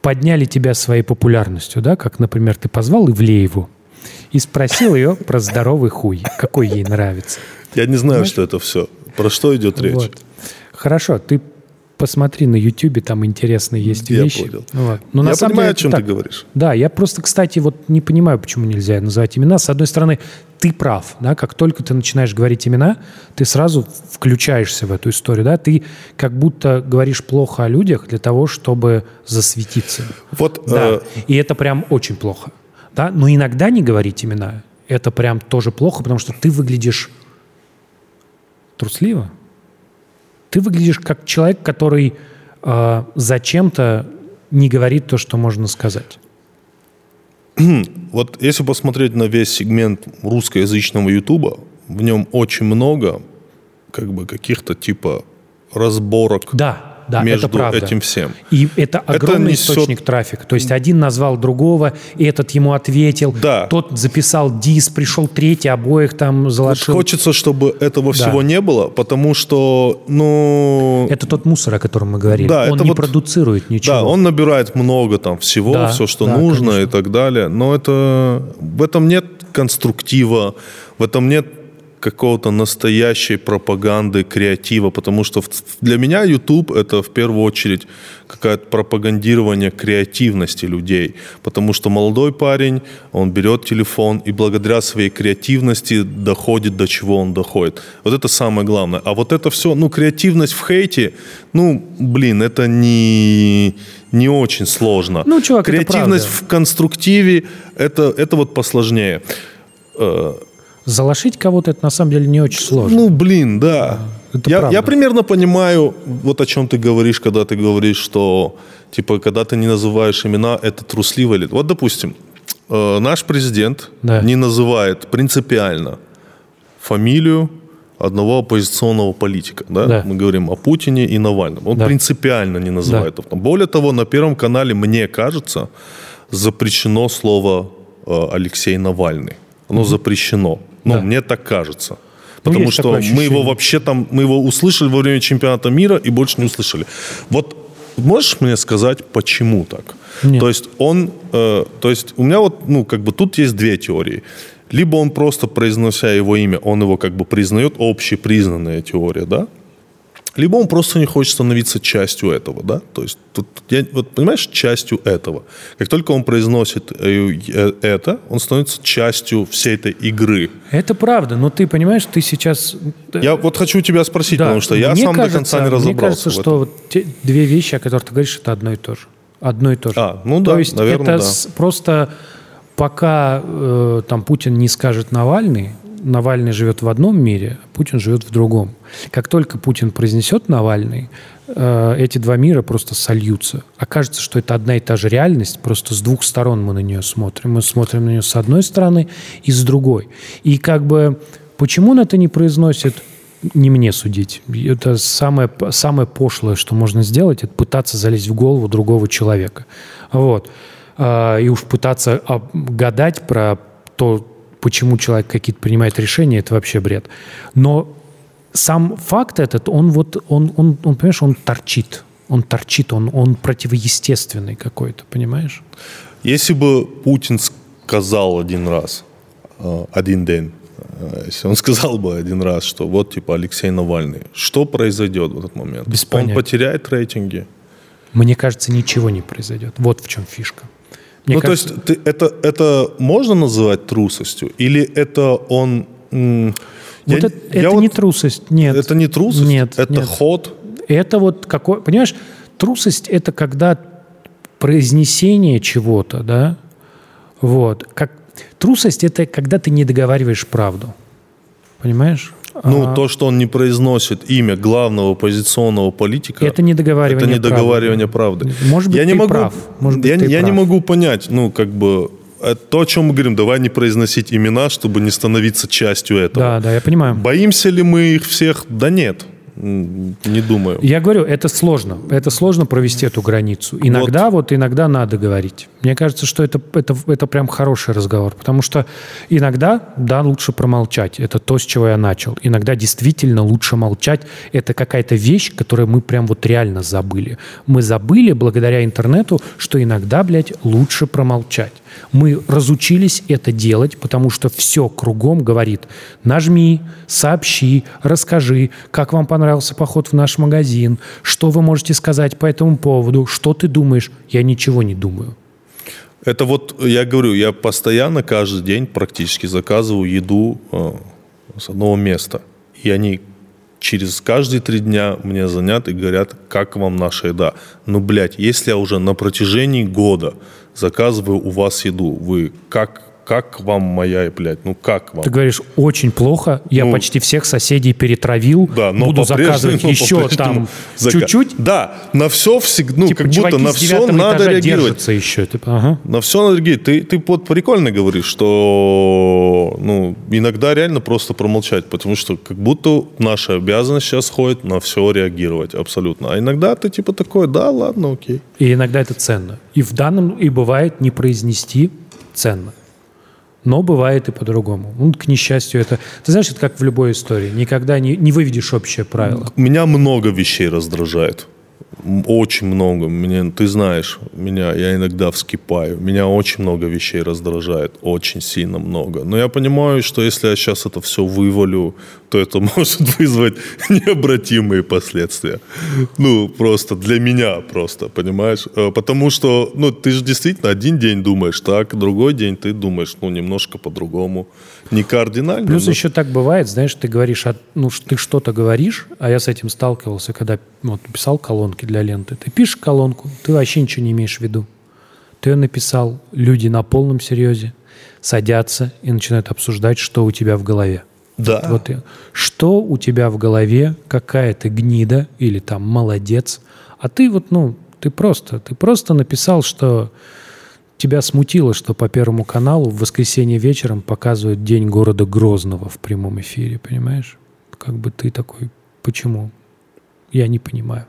подняли тебя своей популярностью, да, как, например, ты позвал Ивлееву и спросил ее про здоровый хуй, какой ей нравится. Я не знаю, что это все. Про что идет речь? Вот. Хорошо, ты посмотри на Ютубе, там интересные есть Я вещи. понял. Вот. Но на Я самом понимаю, деле о чем это ты так. говоришь. Да, я просто, кстати, вот не понимаю, почему нельзя называть имена. С одной стороны, ты прав, да, как только ты начинаешь говорить имена, ты сразу включаешься в эту историю, да, ты как будто говоришь плохо о людях для того, чтобы засветиться. Вот Да, э, и это прям очень плохо. Да? Но иногда не говорить имена, это прям тоже плохо, потому что ты выглядишь трусливо. Ты выглядишь как человек, который э, зачем-то не говорит то, что можно сказать. Вот если посмотреть на весь сегмент русскоязычного Ютуба, в нем очень много как бы каких-то типа разборок Да, да, между это правда. этим всем. И это огромный несет- источник трафика. То есть один назвал другого, и этот ему ответил. Да. Тот записал дис, пришел третий, обоих там Вот заложил. хочется, чтобы этого Да. всего не было, потому что, ну... Это тот мусор, о котором мы говорили. Да, Он это не вот- продуцирует ничего. Да, он набирает много там всего, Да, все, что да, нужно конечно. и так далее. Но это в этом нет конструктива, в этом нет какого-то настоящей пропаганды, креатива, потому что для меня YouTube это в первую очередь какое-то пропагандирование креативности людей, потому что молодой парень, он берет телефон и благодаря своей креативности доходит до чего он доходит. Вот это самое главное. А вот это все, ну, креативность в хейте, ну, блин, это не, не очень сложно. Ну, чувак, Креативность в конструктиве, это, это вот посложнее. Залошить кого-то это на самом деле не очень сложно. Ну, блин, да. это я, правда. я примерно понимаю, вот о чем ты говоришь, когда ты говоришь, что, типа, когда ты не называешь имена, это трусливо ли. Вот, допустим, э, наш президент Да. не называет принципиально фамилию одного оппозиционного политика. Да? Да. Мы говорим о Путине и Навальном. Он Да. принципиально не называет. это. Более того, на Первом канале, мне кажется, запрещено слово э, Алексей Навальный. Оно запрещено. Ну, Да. мне так кажется. Ну, Потому есть что мы его вообще там, мы его услышали во время чемпионата мира и больше не услышали. Вот можешь мне сказать, почему так? Нет. То есть он, э, то есть у меня вот, ну, как бы тут есть две теории. Либо он просто, произнося его имя, он его как бы признает, общепризнанная теория, да? Либо он просто не хочет становиться частью этого, да? То есть тут, я, вот понимаешь, частью этого. Как только он произносит э, э, это, он становится частью всей этой игры. Это правда, но ты понимаешь, ты сейчас... Я вот хочу тебя спросить, Да, потому что я мне сам кажется, до конца не Мне разобрался кажется, в этом. что вот те две вещи, о которых ты говоришь, это одно и то же. Одно и то же. А, ну То да, есть наверное, это да. просто пока э, там Путин не скажет Навальный, Навальный живет в одном мире, а Путин живет в другом. Как только Путин произнесет Навальный, э, эти два мира просто сольются. Окажется, что это одна и та же реальность, просто с двух сторон мы на нее смотрим. Мы смотрим на нее с одной стороны и с другой. И как бы почему он это не произносит, не мне судить. Это самое, самое пошлое, что можно сделать, это пытаться залезть в голову другого человека. Вот. А, И уж пытаться а, гадать про то, почему человек какие-то принимает решения, это вообще бред. Но сам факт этот, он вот, он, он, он понимаешь, он торчит. Он торчит, он, он противоестественный какой-то, понимаешь? Если бы Путин сказал один раз, э, один день, э, если он сказал бы один раз, что вот типа Алексей Навальный, что произойдет в этот момент? Без он понятия. потеряет рейтинги? Мне кажется, ничего не произойдет. Вот в чем фишка. Мне ну, кажется, то есть ты, это, это можно называть трусостью? Или это он... м, вот я- это, я это вот- не трусость, нет. Это не трусость? Нет, Это нет. ход? Это вот какой... Понимаешь, трусость – это когда произнесение чего-то, да, вот. Как, трусость – это когда ты не договариваешь правду. Понимаешь? Ну, А, то, что он не произносит имя главного оппозиционного политика... Это не договаривание Это не договаривание правды. Может быть, я не ты могу, прав. Может быть, я, ты я не прав. могу понять, ну, как бы, э, то, о чем мы говорим, давай не произносить имена, чтобы не становиться частью этого. Да, да, я понимаю. Боимся ли мы их всех? Да нет, не думаю. Я говорю, это сложно. Это сложно провести эту границу. Иногда вот, иногда надо говорить. Мне кажется, что это, это, это прям хороший разговор. Потому что иногда, да, лучше промолчать. Это то, с чего я начал. Иногда действительно лучше молчать. Это какая-то вещь, которую мы прям вот реально забыли. Мы забыли благодаря интернету, что иногда, блядь, лучше промолчать. Мы разучились это делать, потому что все кругом говорит «нажми», «сообщи», «расскажи», «как вам понравился поход в наш магазин», «что вы можете сказать по этому поводу», «что ты думаешь?» Я ничего не думаю. Это вот, я говорю, я постоянно каждый день практически заказываю еду э, с одного места. И они через каждые три дня мне звонят и говорят, как вам наша еда. Ну, блядь, если я уже на протяжении года заказываю у вас еду, вы как, как вам моя, блядь, ну как вам? Ты говоришь, очень плохо, я Ну, почти всех соседей перетравил, Да, но буду заказывать но еще там зака- чуть-чуть. Да, на все всегда, ну, Типа, как будто на все надо реагировать. еще. Типа, ага. На все надо реагировать. Ты, ты вот прикольно говоришь, что ну, иногда реально просто промолчать, потому что как будто наша обязанность сейчас ходит на все реагировать абсолютно. А иногда ты типа такой, да, ладно, окей. И иногда это ценно. И в данном, и бывает не произнести ценно. Но бывает и по-другому. Ну, к несчастью, это... Ты знаешь, это как в любой истории. Никогда не, не выведешь общее правило. Меня много вещей раздражает. Очень много. Мне, ты знаешь, меня, я иногда вскипаю. Меня очень много вещей раздражает. Очень сильно много. Но я понимаю, что если я сейчас это все вывалю, то это может вызвать необратимые последствия. Ну, просто для меня просто, понимаешь? Э, Потому что, ну, ты же действительно один день думаешь так, другой день ты думаешь, ну, немножко по-другому. Не кардинально. Плюс но- еще так бывает, знаешь, ты говоришь, ну, ты что-то говоришь, а я с этим сталкивался, когда вот, писал колонки для ленты. Ты пишешь колонку, ты вообще ничего не имеешь в виду. Ты ее написал, люди на полном серьезе садятся и начинают обсуждать, что у тебя в голове. Да. Вот и- что у тебя в голове, какая ты гнида или там молодец, а ты вот, ну, ты просто, ты просто написал, что тебя смутило, что по Первому каналу в воскресенье вечером показывают День города Грозного в прямом эфире, понимаешь? Как бы ты такой, почему? Я не понимаю.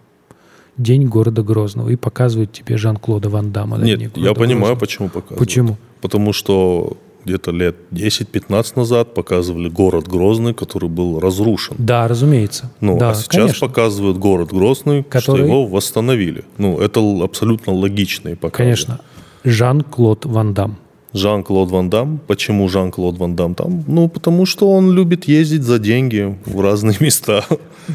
День города Грозного. И показывают тебе Жан-Клода Ван Дамма. Нет, я понимаю, Грозного. почему показывают. Почему? Потому что где-то лет 10-15 назад показывали город Грозный, который был разрушен. Да, разумеется. Ну, да, а сейчас конечно. показывают город Грозный, Который- что его восстановили. Ну, это абсолютно логичные показы. Конечно. Жан-Клод Ван Дам. Жан-Клод Ван Дам. Почему Жан-Клод Ван Дам там? Ну, потому что он любит ездить за деньги в разные места.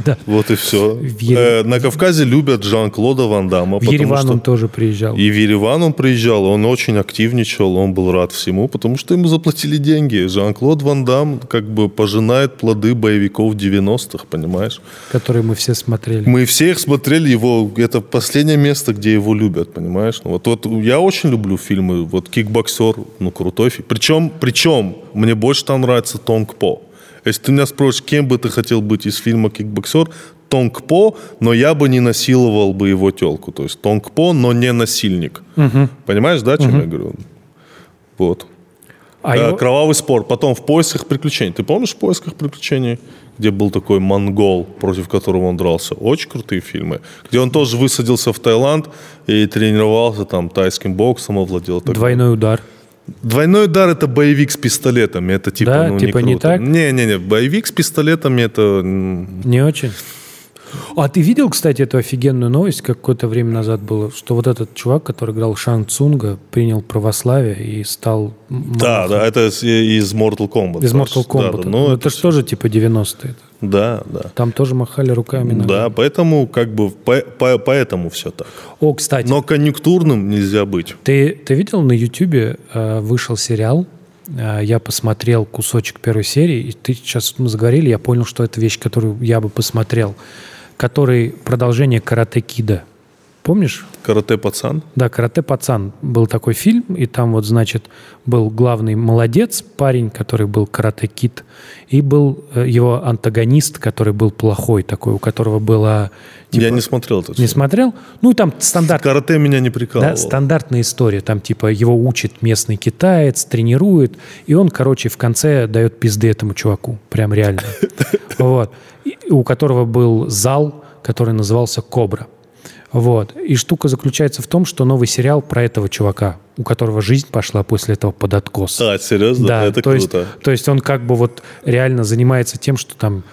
Да. Вот и все. В Ере- на Кавказе любят Жан-Клода Ван Дамма. В Ереван что- он тоже приезжал. И в Ереван он приезжал, он очень активничал, он был рад всему, потому что ему заплатили деньги. Жан-Клод Ван Дам как бы пожинает плоды боевиков 90-х, понимаешь? которые мы все смотрели. Мы все их смотрели, его, это последнее место, где его любят, понимаешь? Ну, вот, вот я очень люблю фильмы, вот «Кикбоксер», ну, крутой фильм. Причем, причем, мне больше там нравится Тонг По. Если ты меня спросишь, кем бы ты хотел быть из фильма «Кикбоксер», Тонг По, но я бы не насиловал бы его телку. То есть Тонг По, но не насильник. Понимаешь, да, о чем я говорю? Вот. А Э, его- Кровавый спор. Потом в поисках приключений. Ты помнишь в поисках приключений? Где был такой монгол, против которого он дрался. Очень крутые фильмы. Где он тоже высадился в Таиланд и тренировался там тайским боксом, овладел. Так Двойной удар. Двойной удар это боевик с пистолетами. Это типа, Да? ну, Типа не не круто. так? Не-не-не, боевик с пистолетами это... Не очень. А ты видел, кстати, эту офигенную новость, как какое-то время назад было, что вот этот чувак, который играл Шан Цунга, принял православие и стал Да, да, это из, из Mortal Kombat. Из. Mortal Kombat. Да, да, ну, ну, это, же тоже типа 90-е. Да, да. Там тоже махали руками. Да, ногами. поэтому как бы по- по- поэтому все так. О, кстати, Но конъюнктурным нельзя быть. Ты, ты видел на Ютубе э, вышел сериал? э, я посмотрел кусочек первой серии, и ты сейчас мы заговорили, я понял, что это вещь, которую я бы посмотрел. Который продолжение Карате Кида. Помнишь? Карате пацан. Да, «Карате пацан» был такой фильм, и там вот, значит, был главный молодец, парень, который был карате-кит, и был э, его антагонист, который был плохой такой, у которого была... Я не смотрел этот Не фильм. смотрел? Ну, и там стандарт Карате меня не прикалывал. да, стандартная история. Там типа его учит местный китаец, тренирует, и он, короче, в конце дает пизды этому чуваку. Прям реально. Вот. У которого был зал, который назывался «Кобра». Вот. И штука заключается в том, что новый сериал про этого чувака, у которого жизнь пошла после этого под откос. А, серьезно? Да, это то есть, круто. то есть он как бы вот реально занимается тем, что там,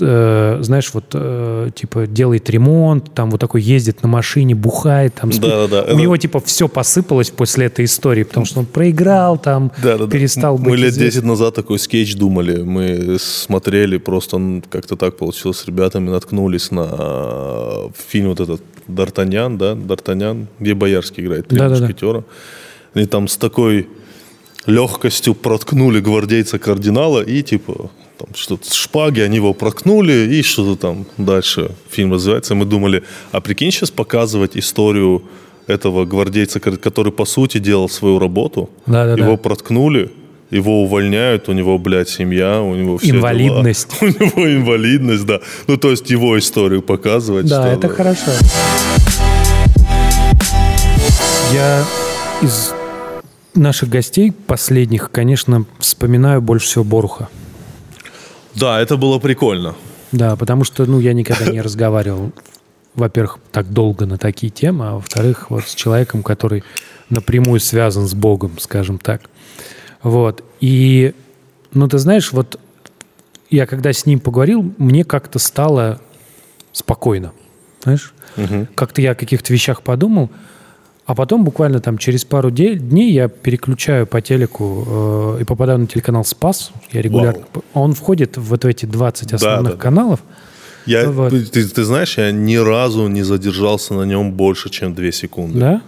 э, знаешь, вот э, типа делает ремонт, там вот такой ездит на машине, бухает, там. спит. Да-да-да, У это- него типа все посыпалось после этой истории, потому что он проиграл, там Да, да, да. перестал быть Мы лет известным. 10 назад такой скетч думали. Мы смотрели, просто как-то так получилось с ребятами, наткнулись на э, фильм вот этот Д'Артаньян, да, Д'Артаньян, где Боярский играет, три Да-да-да. мушкетера. И там с такой легкостью проткнули гвардейца кардинала и типа там что-то шпаги, они его проткнули, и что-то там дальше фильм развивается. Мы думали, а прикинь сейчас показывать историю этого гвардейца, ко- который по сути делал свою работу, Да-да-да. его проткнули, Его увольняют, у него, блядь, семья, у него все дела. Инвалидность. У него инвалидность, да. Ну, то есть его историю показывать. Да, это хорошо. Я из наших гостей последних, конечно, вспоминаю больше всего Боруха. Да, это было прикольно. Да, потому что, ну, я никогда не разговаривал, во-первых, так долго на такие темы, а во-вторых, вот с человеком, который напрямую связан с Богом, скажем так. Вот. И, ну, ты знаешь, вот я когда с ним поговорил, мне как-то стало спокойно. Знаешь? Как-то я о каких-то вещах подумал, а потом буквально там через пару дней я переключаю по телеку э, и попадаю на телеканал «Спас». Я регулярно... Он входит в вот эти 20 основных да, да. каналов. Я, Вот. ты, ты знаешь, я ни разу не задержался на нем больше, чем две секунды. Да?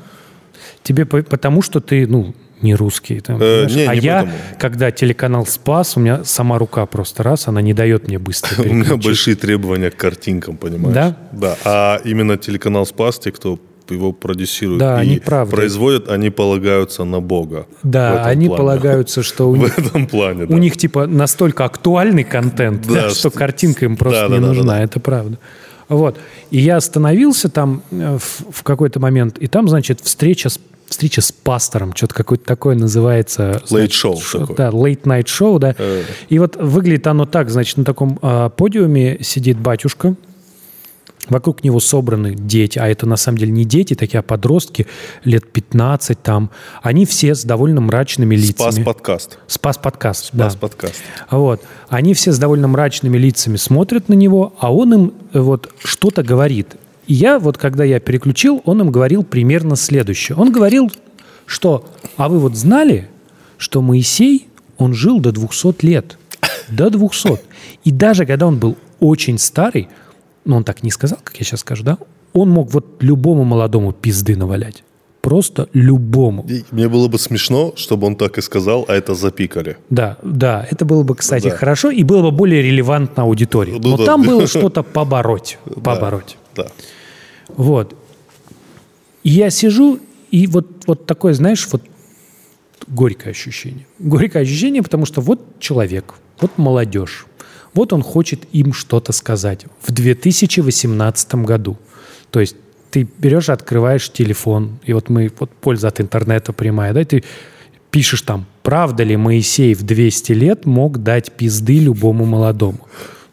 Тебе по- потому, что ты, ну, не русский. там, Э, не, а не я, потому. когда телеканал «Спас», у меня сама рука просто раз, она не дает мне быстро У меня большие требования к картинкам, понимаешь? Да? Да. А именно телеканал «Спас», те, кто его продюсирует Да, и они правда. производят, они полагаются на Бога. в Да, они плане. полагаются, что у В них, этом плане, да. у них типа настолько актуальный контент, Да, да, что что- картинка им просто Да, да, не да, да, нужна, да. это правда. Вот. И я остановился там э, в, в какой-то момент, и там, значит, встреча с, встреча с пастором, что-то какое-то такое называется. Такое. Да, show, да. Э. И вот выглядит оно так, значит, на таком а, подиуме сидит батюшка, Вокруг него собраны дети, а это на самом деле не дети, такие, а подростки, лет 15 там. Они все с довольно мрачными лицами. Спас подкаст. Спас подкаст, да. Спас подкаст. Вот. Они все с довольно мрачными лицами смотрят на него, а он им э, вот что-то говорит. И я вот, когда я переключил, он им говорил примерно следующее. Он говорил, что, а вы вот знали, что Моисей, он жил до 200 лет. До 200. И даже когда он был очень старый, ну, он так не сказал, как я сейчас скажу, да, он мог вот любому молодому пизды навалять. Просто любому. И мне было бы смешно, чтобы он так и сказал, а это запикали. Да, да, это было бы, кстати, Да. хорошо и было бы более релевантно аудитории. Ну Но да. там было что-то побороть, побороть. Да. Вот. И я сижу, и вот, вот такое, знаешь, вот горькое ощущение. Горькое ощущение, потому что вот человек, вот молодежь, вот он хочет им что-то сказать в 2018 году. То есть ты берешь, открываешь телефон, и вот мы, вот польза от интернета прямая, да, и ты пишешь там, правда ли Моисей в 200 лет мог дать пизды любому молодому?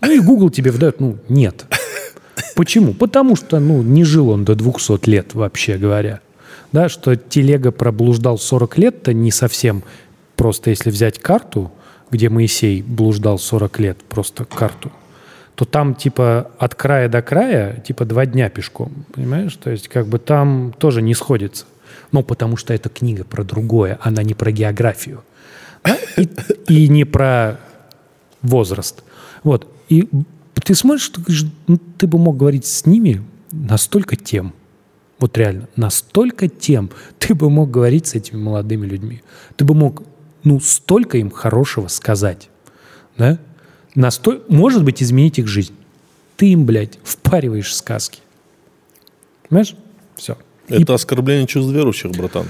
Ну и Google тебе выдает, ну, нет. Почему? Потому что, ну, не жил он до 200 лет, вообще говоря. Да, что телега проблуждал 40 лет-то не совсем просто, если взять карту, где Моисей блуждал 40 лет, просто карту, то там типа от края до края типа два дня пешком, понимаешь? То есть как бы там тоже не сходится. Ну, потому что эта книга про другое, она не про географию. И, и не про возраст. Вот. И ты смотришь, ты, говоришь, ну, ты бы мог говорить с ними на столько тем. Вот реально, на столько тем ты бы мог говорить с этими молодыми людьми. Ты бы мог, ну, столько им хорошего сказать. Да? Насто... Может быть, изменить их жизнь. Ты им, блядь, впариваешь сказки. Понимаешь? Все. Это оскорбление чувств верующих, братан.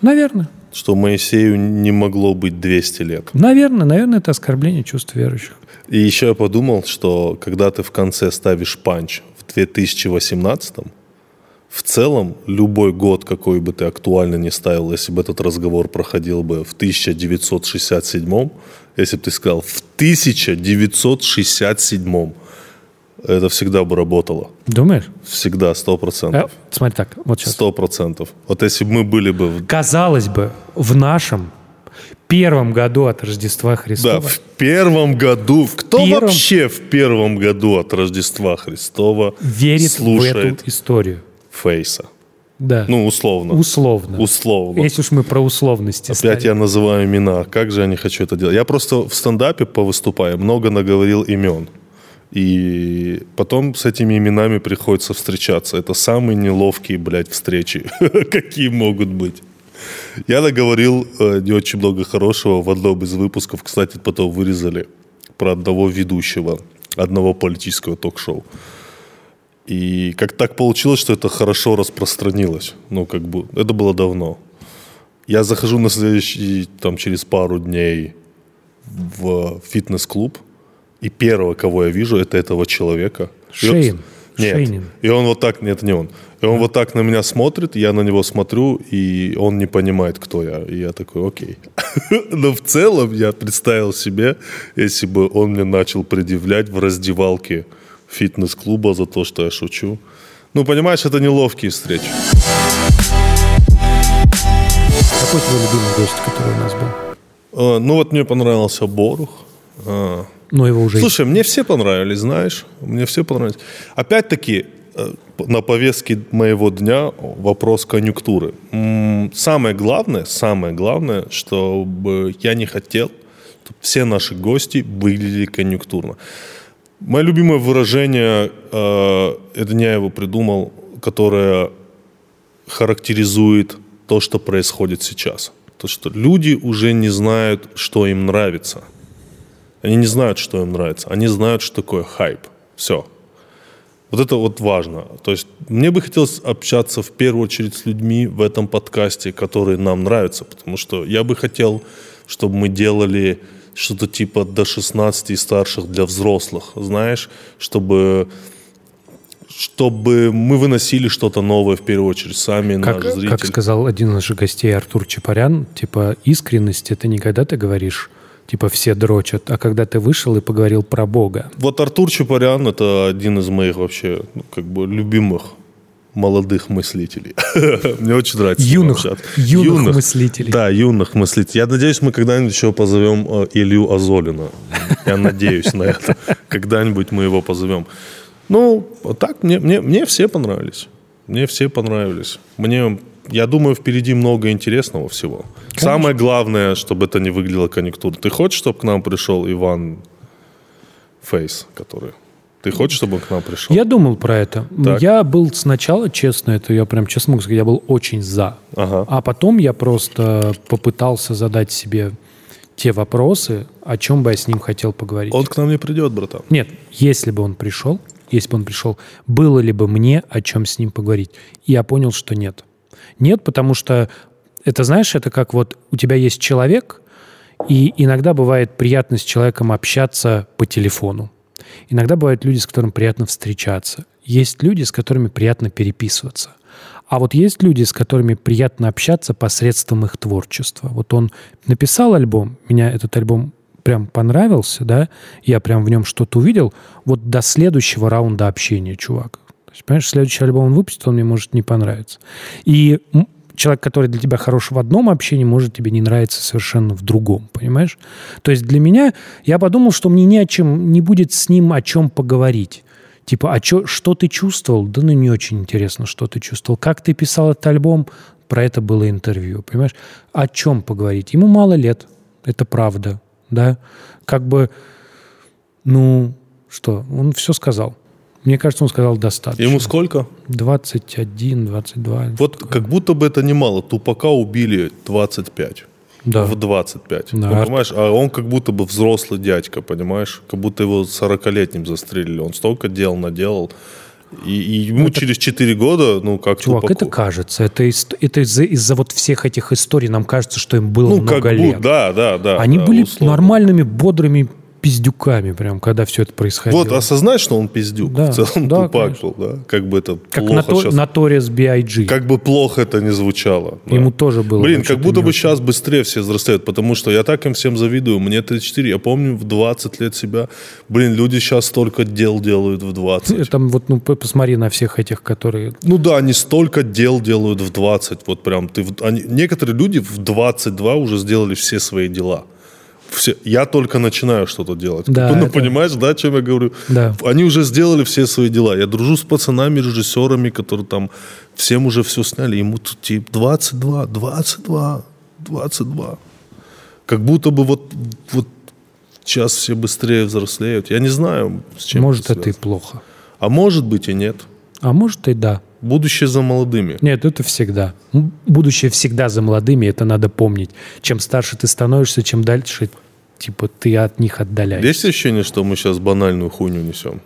Наверное. Что Моисею не могло быть 200 лет. Наверное, наверное, это оскорбление чувств верующих. И еще я подумал, что когда ты в конце ставишь панч в 2018 в целом, любой год, какой бы ты актуально не ставил, если бы этот разговор проходил бы в 1967, если бы ты сказал в 1967, это всегда бы работало. Думаешь? Всегда, сто Э, процентов. смотри так, вот сейчас. Сто процентов. Вот если бы мы были бы... в- Казалось бы, в нашем первом году от Рождества Да, Христова в первом году. Кто Первом- вообще в первом году от Рождества Христова верит в слушает эту историю. Фейса? Да. Ну, условно. условно. Условно. Если уж мы про условности Опять стали. я называю имена. Как же я не хочу это делать? Я просто в стендапе повыступаю, много наговорил имен. И потом с этими именами приходится встречаться. Это самые неловкие, блядь, встречи, какие могут быть. Я наговорил э, не очень много хорошего в одном из выпусков. Кстати, потом вырезали про одного ведущего одного политического ток-шоу. И как так получилось, что это хорошо распространилось. Ну, как бы, это было давно. Я захожу на следующий, там, через пару дней в фитнес-клуб, и первого, кого я вижу, это этого человека. И он- Шейн. Нет. Шейнин. И он вот так, нет, не он. И он вот так на меня смотрит, я на него смотрю, и он не понимает, кто я. И я такой, окей. Но в целом я представил себе, если бы он мне начал предъявлять в раздевалке фитнес-клуба за то, что я шучу. Ну, понимаешь, это неловкие встречи. Какой твой любимый гость, который у нас был? Э, Ну, вот мне понравился Борух. А, Ну, его уже... Слушай, мне все понравились, знаешь, мне все понравились. Опять-таки, э, на повестке моего дня вопрос конъюнктуры. Самое главное, самое главное, чтобы я не хотел, чтобы все наши гости выглядели конъюнктурно. Мое любимое выражение, э, это не я его придумал, которое характеризует то, что происходит сейчас. То, что люди уже не знают, что им нравится. Они не знают, что им нравится. Они знают, что такое хайп. Все. Вот это вот важно. То есть мне бы хотелось общаться в первую очередь с людьми в этом подкасте, которые нам нравятся, потому что я бы хотел, чтобы мы делали что-то типа до 16 и старших для взрослых, знаешь, чтобы чтобы мы выносили что-то новое в первую очередь сами, Как, наш зритель. как сказал один из наших гостей Артур Чапарян, типа искренность это не когда ты говоришь, типа все дрочат, а когда ты вышел и поговорил про Бога. Вот Артур Чапарян это один из моих вообще ну, как бы любимых молодых мыслителей. Мне очень нравится. Юных- общаться. юных мыслителей. Да, юных мыслителей. Я надеюсь, мы когда-нибудь еще позовем э, Илью Азолина. Я надеюсь на это. Когда-нибудь мы его позовем. Ну, так мне, мне, мне все понравились. Мне все понравились. Мне, я думаю, впереди много интересного всего. Самое главное, чтобы это не выглядело конъюнктурно. Ты хочешь, чтобы к нам пришел Иван Фейс, который... Ты хочешь, чтобы он к нам пришел? Я думал про это. Так. Я был сначала, честно, это я прям честно могу сказать, я был очень за. Ага. А потом я просто попытался задать себе те вопросы, о чем бы я с ним хотел поговорить. Он к нам не придет, братан. Нет, если бы он пришел, если бы он пришел, было ли бы мне о чем с ним поговорить? И я понял, что нет. Нет, потому что это, знаешь, это как вот у тебя есть человек, и иногда бывает приятно с человеком общаться по телефону. Иногда бывают люди, с которыми приятно встречаться. Есть люди, с которыми приятно переписываться. А вот есть люди, с которыми приятно общаться посредством их творчества. Вот он написал альбом, меня этот альбом прям понравился, да, я прям в нем что-то увидел, вот до следующего раунда общения, чувак. То есть, понимаешь, следующий альбом он выпустит, он мне может не понравиться. И человек, который для тебя хорош в одном общении, может тебе не нравиться совершенно в другом, понимаешь? То есть для меня, я подумал, что мне не о чем, не будет с ним о чем поговорить. Типа, а чё, что ты чувствовал? Да ну не очень интересно, что ты чувствовал. Как ты писал этот альбом? Про это было интервью, понимаешь? О чем поговорить? Ему мало лет, это правда, да? Как бы, ну, что, он все сказал. Мне кажется, он сказал достаточно. Ему сколько? 21, 22. Вот как будто бы это немало. Тупака убили 25. Да. В 25. Да. Понимаешь, а он как будто бы взрослый дядька, понимаешь? Как будто его 40-летним застрелили. Он столько дел наделал. И, и ему через 4 года, ну, как Чувак, Тупаку. это кажется. Это, ист- это из-за, из-за вот всех этих историй нам кажется, что им было Ну, много как лет. будто, да, да, да. Они да, были условно. нормальными, бодрыми пиздюками, прям, когда все это происходило. Вот, осознать, что он пиздюк. Да, в целом да, тупак конечно. был, да? Как бы это как плохо Нато- сейчас... Notorious B.I.G. Как бы плохо это не звучало. да. Ему тоже было. Блин, как будто бы очень. сейчас быстрее все взрослеют, потому что я так им всем завидую. Мне 34, я помню в 20 лет себя. Блин, люди сейчас столько дел делают в 20. Там вот, ну, посмотри на всех этих, которые... Ну да, они столько дел делают в 20. Вот прям ты... Они, некоторые люди в 22 уже сделали все свои дела. Все, я только начинаю что-то делать. Да, ну, это- понимаешь, да, о чем я говорю? Да. Они уже сделали все свои дела. Я дружу с пацанами, режиссерами, которые там всем уже все сняли. Ему тут типа 22, 22, 22. Как будто бы вот, вот сейчас все быстрее взрослеют. Я не знаю, с чем Может, это это и плохо. А может быть и нет. А может, и да. Будущее за молодыми. Нет, это всегда. Будущее всегда за молодыми, это надо помнить. Чем старше ты становишься, чем дальше, типа, ты от них отдаляешься. Есть ощущение, что мы сейчас банальную хуйню несем?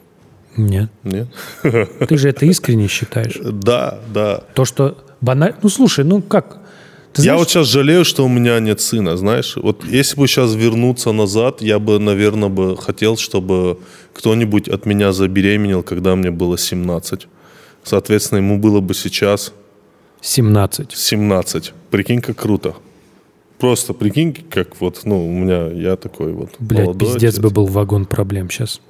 Нет. Нет? Ты же это искренне считаешь. Да, да. То, что банально... Ну, слушай, ну как? Ты Я знаешь, вот сейчас жалею, что у меня нет сына, знаешь. Вот если бы сейчас вернуться назад, я бы, наверное, бы хотел, чтобы кто-нибудь от меня забеременел, когда мне было 17. Соответственно, ему было бы сейчас 17. 17. Прикинь, как круто. Просто прикинь, как вот, ну, у меня, я такой вот Блядь, молодой пиздец отец. бы был вагон проблем сейчас.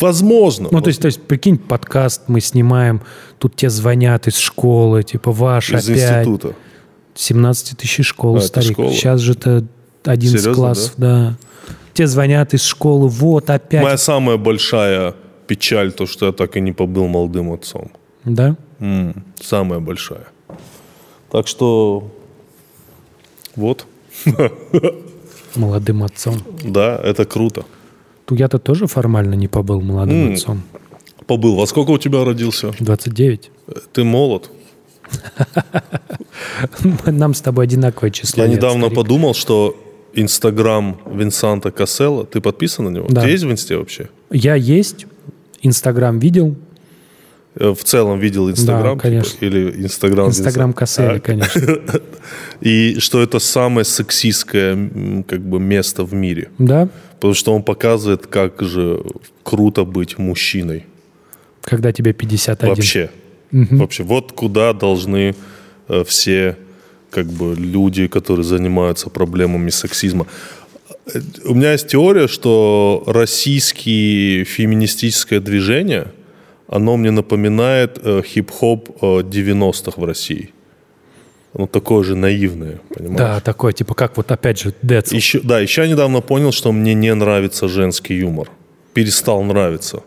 Возможно. Ну, то есть, то есть, прикинь, подкаст мы снимаем, тут тебе звонят из школы, типа, ваш из опять. института. 17 тысяч школ, А, старик. школа? Сейчас же это 11 Серьезно, классов, да? Тебе звонят из школы, вот опять. Моя самая большая печаль, то, что я так и не побыл молодым отцом. Да? М, самая большая. Так что вот, Молодым отцом. да, это круто. Ну, Я-то тоже формально не побыл молодым М. отцом. Побыл. Во сколько у тебя родился? 29. Ты молод. Нам с тобой одинаковое число. Я лет, недавно старик. подумал, что Инстаграм Винсанта Касселла, ты подписан на него? Да. Ты есть в Инсте вообще? Я есть, Инстаграм видел, В целом видел Инстаграм? Да, конечно. типа, или Инстаграм Инстаграм А, конечно. И что это самое сексистское как бы, место в мире. Да? Потому что он показывает, как же круто быть мужчиной. Когда тебе 51. Вообще. Вообще. Вот куда должны э, все как бы люди, которые занимаются проблемами сексизма. Э, У меня есть теория, что российское феминистическое движение, оно мне напоминает э, хип-хоп э, 90-х в России. Ну, такое же наивное, понимаешь? Да, такое, типа как вот опять же Децл. Еще, да, еще я недавно понял, что мне не нравится женский юмор. Перестал нравиться.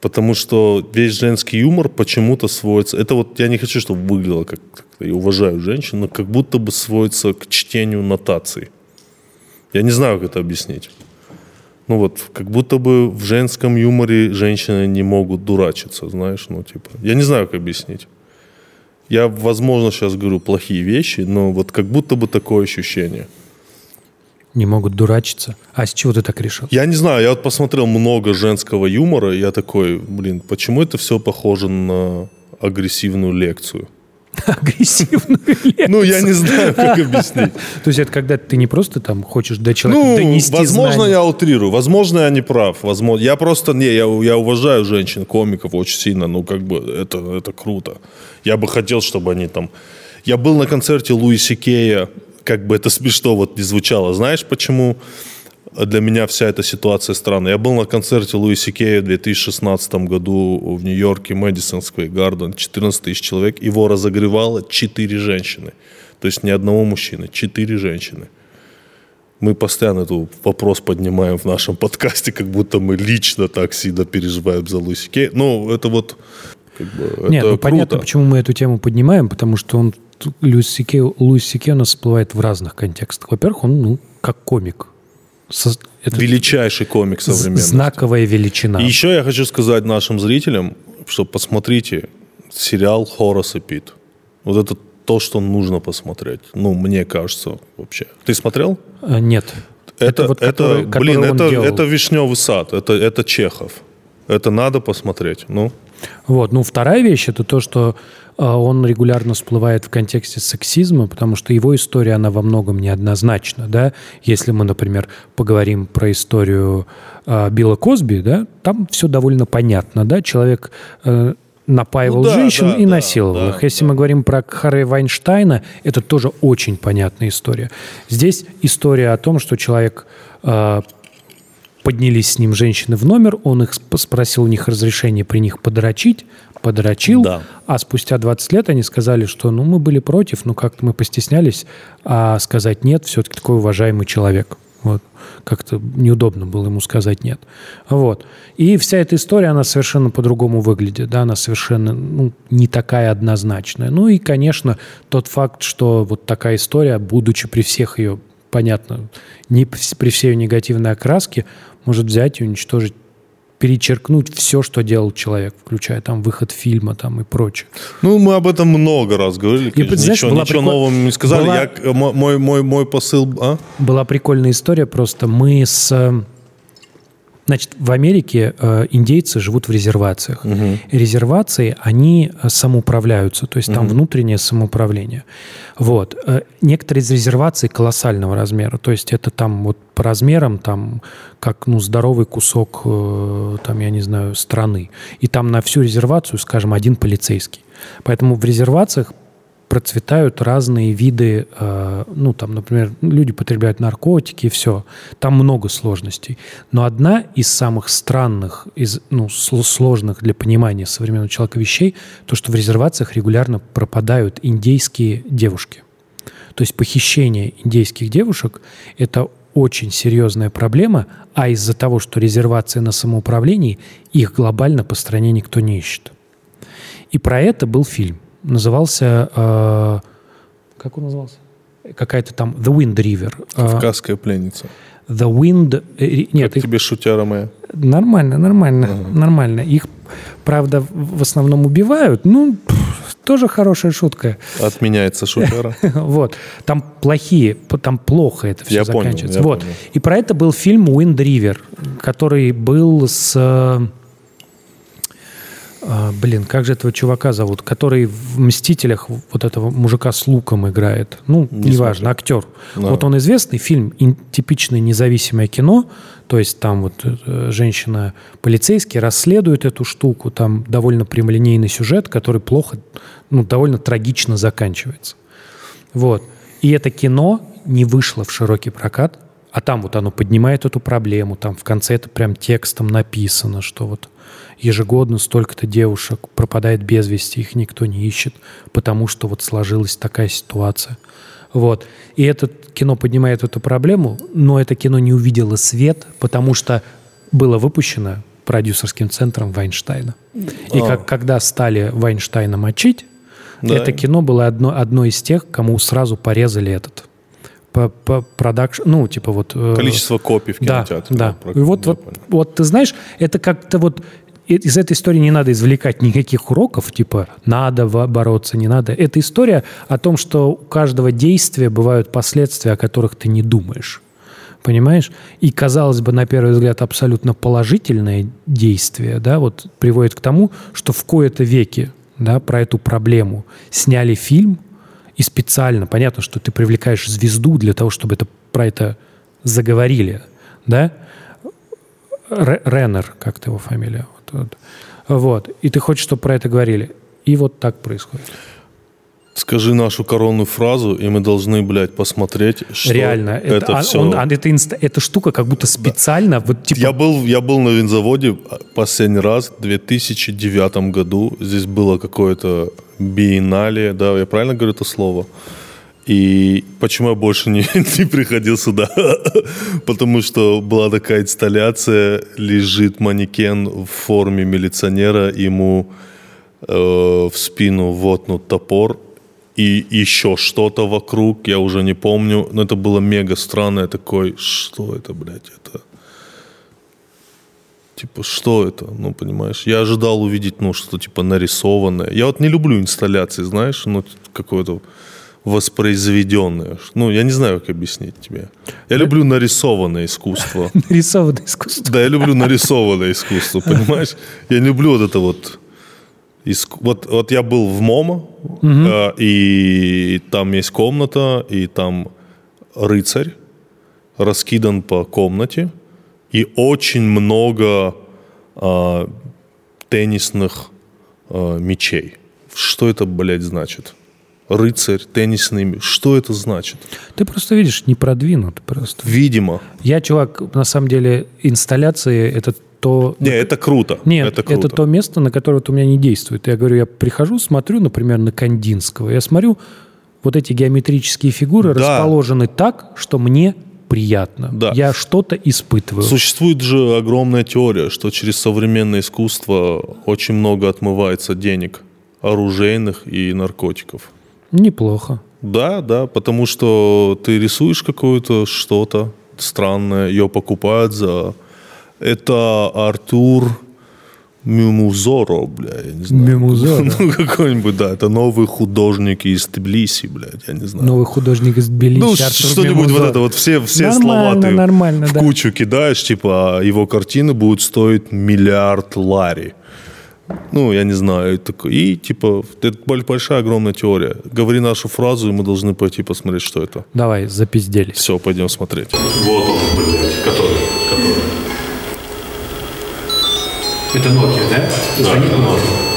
Потому что весь женский юмор почему-то сводится... Это вот я не хочу, чтобы выглядело как... Я уважаю женщин, но как будто бы сводится к чтению нотаций. Я не знаю, как это объяснить. Ну вот, как будто бы в женском юморе женщины не могут дурачиться, знаешь, ну типа... Я не знаю, как объяснить. Я, возможно, сейчас говорю плохие вещи, но вот как будто бы такое ощущение. Не могут дурачиться. А с чего ты так решил? Я не знаю, я вот посмотрел много женского юмора, и я такой, блин, почему это все похоже на агрессивную лекцию? Агрессивную Ну, я не знаю, как объяснить. То есть это когда ты не просто там хочешь до человека Ну, донести возможно, знания. я утрирую, возможно, я не прав. Возможно, я просто, не, я, я уважаю женщин, комиков очень сильно, ну, как бы, это, это круто. Я бы хотел, чтобы они там... Я был на концерте Луиси Кея, как бы это смешно вот не звучало. Знаешь, почему для меня вся эта ситуация странная? Я был на концерте Луиси Кея в 2016 году в Нью-Йорке, Мэдисон Сквер Гарден, 14 тысяч человек. Его разогревало 4 женщины. То есть ни одного мужчины, 4 женщины. Мы постоянно этот вопрос поднимаем в нашем подкасте, как будто мы лично так сильно переживаем за Луиси Кей. Ну, это вот как бы, Нет, это ну понятно, круто. почему мы эту тему поднимаем, потому что он Луис Сике, Луис Сике у нас всплывает в разных контекстах. Во-первых, он ну, как комик. Со- это Величайший комик современности. знаковая величина. И еще я хочу сказать нашим зрителям, что посмотрите сериал Хорас и Пит. Вот это то, что нужно посмотреть. Ну, мне кажется, вообще. Ты смотрел? А, Нет. Это, вот это, который- который блин, он это, делал. это вишневый сад, это, это Чехов. Это надо посмотреть. Ну, Вот. Ну, вторая вещь это то, что э, он регулярно всплывает в контексте сексизма, потому что его история, она во многом неоднозначна, да. Если мы, например, поговорим про историю э, Билла Косби, да, там все довольно понятно, да. Человек э, напаивал Ну да, женщин да, и да, насиловал да, их. Если да. мы говорим про Харри Вайнштейна, это тоже очень понятная история. Здесь история о том, что человек э, поднялись с ним женщины в номер, он их сп- спросил у них разрешение при них подрочить, подрочил, Да. а спустя 20 лет они сказали, что ну мы были против, но как-то мы постеснялись, а сказать нет, все-таки такой уважаемый человек. Вот. Как-то неудобно было ему сказать нет. Вот. И вся эта история, она совершенно по-другому выглядит, да, она совершенно ну, не такая однозначная. Ну и, конечно, тот факт, что вот такая история, будучи при всех ее, понятно, не при всей ее негативной окраске, может взять и уничтожить перечеркнуть все, что делал человек, включая там выход фильма там и прочее. ну, мы об этом много раз говорили. конечно, знаешь, ничего была ничего прикол- нового не сказали. была- Я, мой, мой, мой посыл... А? Была прикольная история, просто мы с... Значит, в Америке э, индейцы живут в резервациях. Резервации, они э, самоуправляются, то есть там внутреннее самоуправление. Вот. Э, некоторые из резерваций колоссального размера, то есть это там вот по размерам, там, как, ну, здоровый кусок, э, там, я не знаю, страны. И там на всю резервацию, скажем, один полицейский. Поэтому в резервациях процветают разные виды, э, ну, там, например, люди потребляют наркотики и все. Там много сложностей. Но одна из самых странных, из, ну, сл- сложных для понимания современного человека вещей, то, что в резервациях регулярно пропадают индейские девушки. То есть похищение индейских девушек – это очень серьезная проблема, а из-за того, что резервации на самоуправлении, их глобально по стране никто не ищет. И про это был фильм. Назывался... э, как он назывался? Какая-то там The Wind River. Э, Кавказская пленница. The Wind... э, Нет, Как их тебе шутяра моя? Нормально, нормально, нормально. Их, правда, в основном убивают. Ну, тоже хорошая шутка. Отменяется шутера. Вот. Там плохие, там плохо это все Я понял, заканчивается. я вот. понял. И про это был фильм Wind River, который был с... а, блин, как же этого чувака зовут, который в «Мстителях» вот этого мужика с луком играет. Ну, Не неважно, актер. Да. Вот он известный фильм, типичное независимое кино, то есть там вот э, женщина-полицейский расследует эту штуку, там довольно прямолинейный сюжет, который плохо, ну, довольно трагично заканчивается. Вот. И это кино не вышло в широкий прокат, а там вот оно поднимает эту проблему, там в конце это прям текстом написано, что вот ежегодно столько-то девушек пропадает без вести, их никто не ищет, потому что вот сложилась такая ситуация. Вот. И это кино поднимает эту проблему, но это кино не увидело свет, потому что было выпущено продюсерским центром Вайнштейна. И как, когда стали Вайнштейна мочить, Да. это кино было одно, одно из тех, кому сразу порезали этот по, по продакшн, ну, типа вот... э, Количество копий в да, кинотеатре. да. Про- И вот, вот, понял. вот ты знаешь, это как-то вот из этой истории не надо извлекать никаких уроков, типа надо бороться, не надо. Это история о том, что у каждого действия бывают последствия, о которых ты не думаешь. Понимаешь? И, казалось бы, на первый взгляд, абсолютно положительное действие, да, вот приводит к тому, что в кои-то веки, да, про эту проблему сняли фильм, и специально, понятно, что ты привлекаешь звезду для того, чтобы это, про это заговорили, да? Ре- Реннер, как-то его фамилия. Вот, вот. Вот. И ты хочешь, чтобы про это говорили. И вот так происходит. Скажи нашу коронную фразу, и мы должны, блядь, посмотреть, что Реально. Это, это а- все... он- а это инста- эта штука как будто специально, вот типа... Я был, я был на винзаводе последний раз в 2009 году. Здесь было какое-то биеннале, да, я правильно говорю это слово? И почему я больше не, не приходил сюда? Потому что была такая инсталляция, лежит манекен в форме милиционера, ему э, в спину вотнут топор, и еще что-то вокруг, я уже не помню, но это было мега странное такой, что это, блядь, это... Типа, что это? Ну, понимаешь, я ожидал увидеть, ну, что типа нарисованное. Я вот не люблю инсталляции, знаешь, ну, какое-то воспроизведенное. Ну, я не знаю, как объяснить тебе. Я люблю нарисованное искусство. Нарисованное искусство. Да, я люблю нарисованное искусство, понимаешь? Я не люблю вот это вот... иск- Вот, вот я был в МОМА, э, и там есть комната, и там рыцарь раскидан по комнате, и очень много а, теннисных а, мячей. Что это, блядь, значит? Рыцарь, теннисный. Что это значит? Ты просто видишь, не продвинут просто. Видимо. Я, чувак, на самом деле, инсталляции — это то... Не, это круто. Нет, это, это, круто. то место, на которое вот у меня не действует. Я говорю, я прихожу, смотрю, например, на Кандинского. Я смотрю, вот эти геометрические фигуры Да. расположены так, что мне приятно. Да. Я что-то испытываю. Существует же огромная теория, что через современное искусство очень много отмывается денег оружейных и наркотиков. Неплохо. Да, да, потому что ты рисуешь какое-то что-то странное, ее покупают за... Это Артур Мимузоро, бля, я не знаю. Мимузоро. Ну, какой-нибудь, да, это новый художник из Тбилиси, блядь, я не знаю. Новый художник из Тбилиси. Ну, что-нибудь вот это, вот все, все Нормально, слова ты нормально, в да. кучу кидаешь, типа, а его картины будут стоить миллиард лари. Ну, я не знаю, и типа, это боль- большая, огромная теория. Говори нашу фразу, и мы должны пойти посмотреть, что это. Давай, запизделись. Все, пойдем смотреть. Вот он, блядь, который, который. Это Nokia, да? Да, Nokia.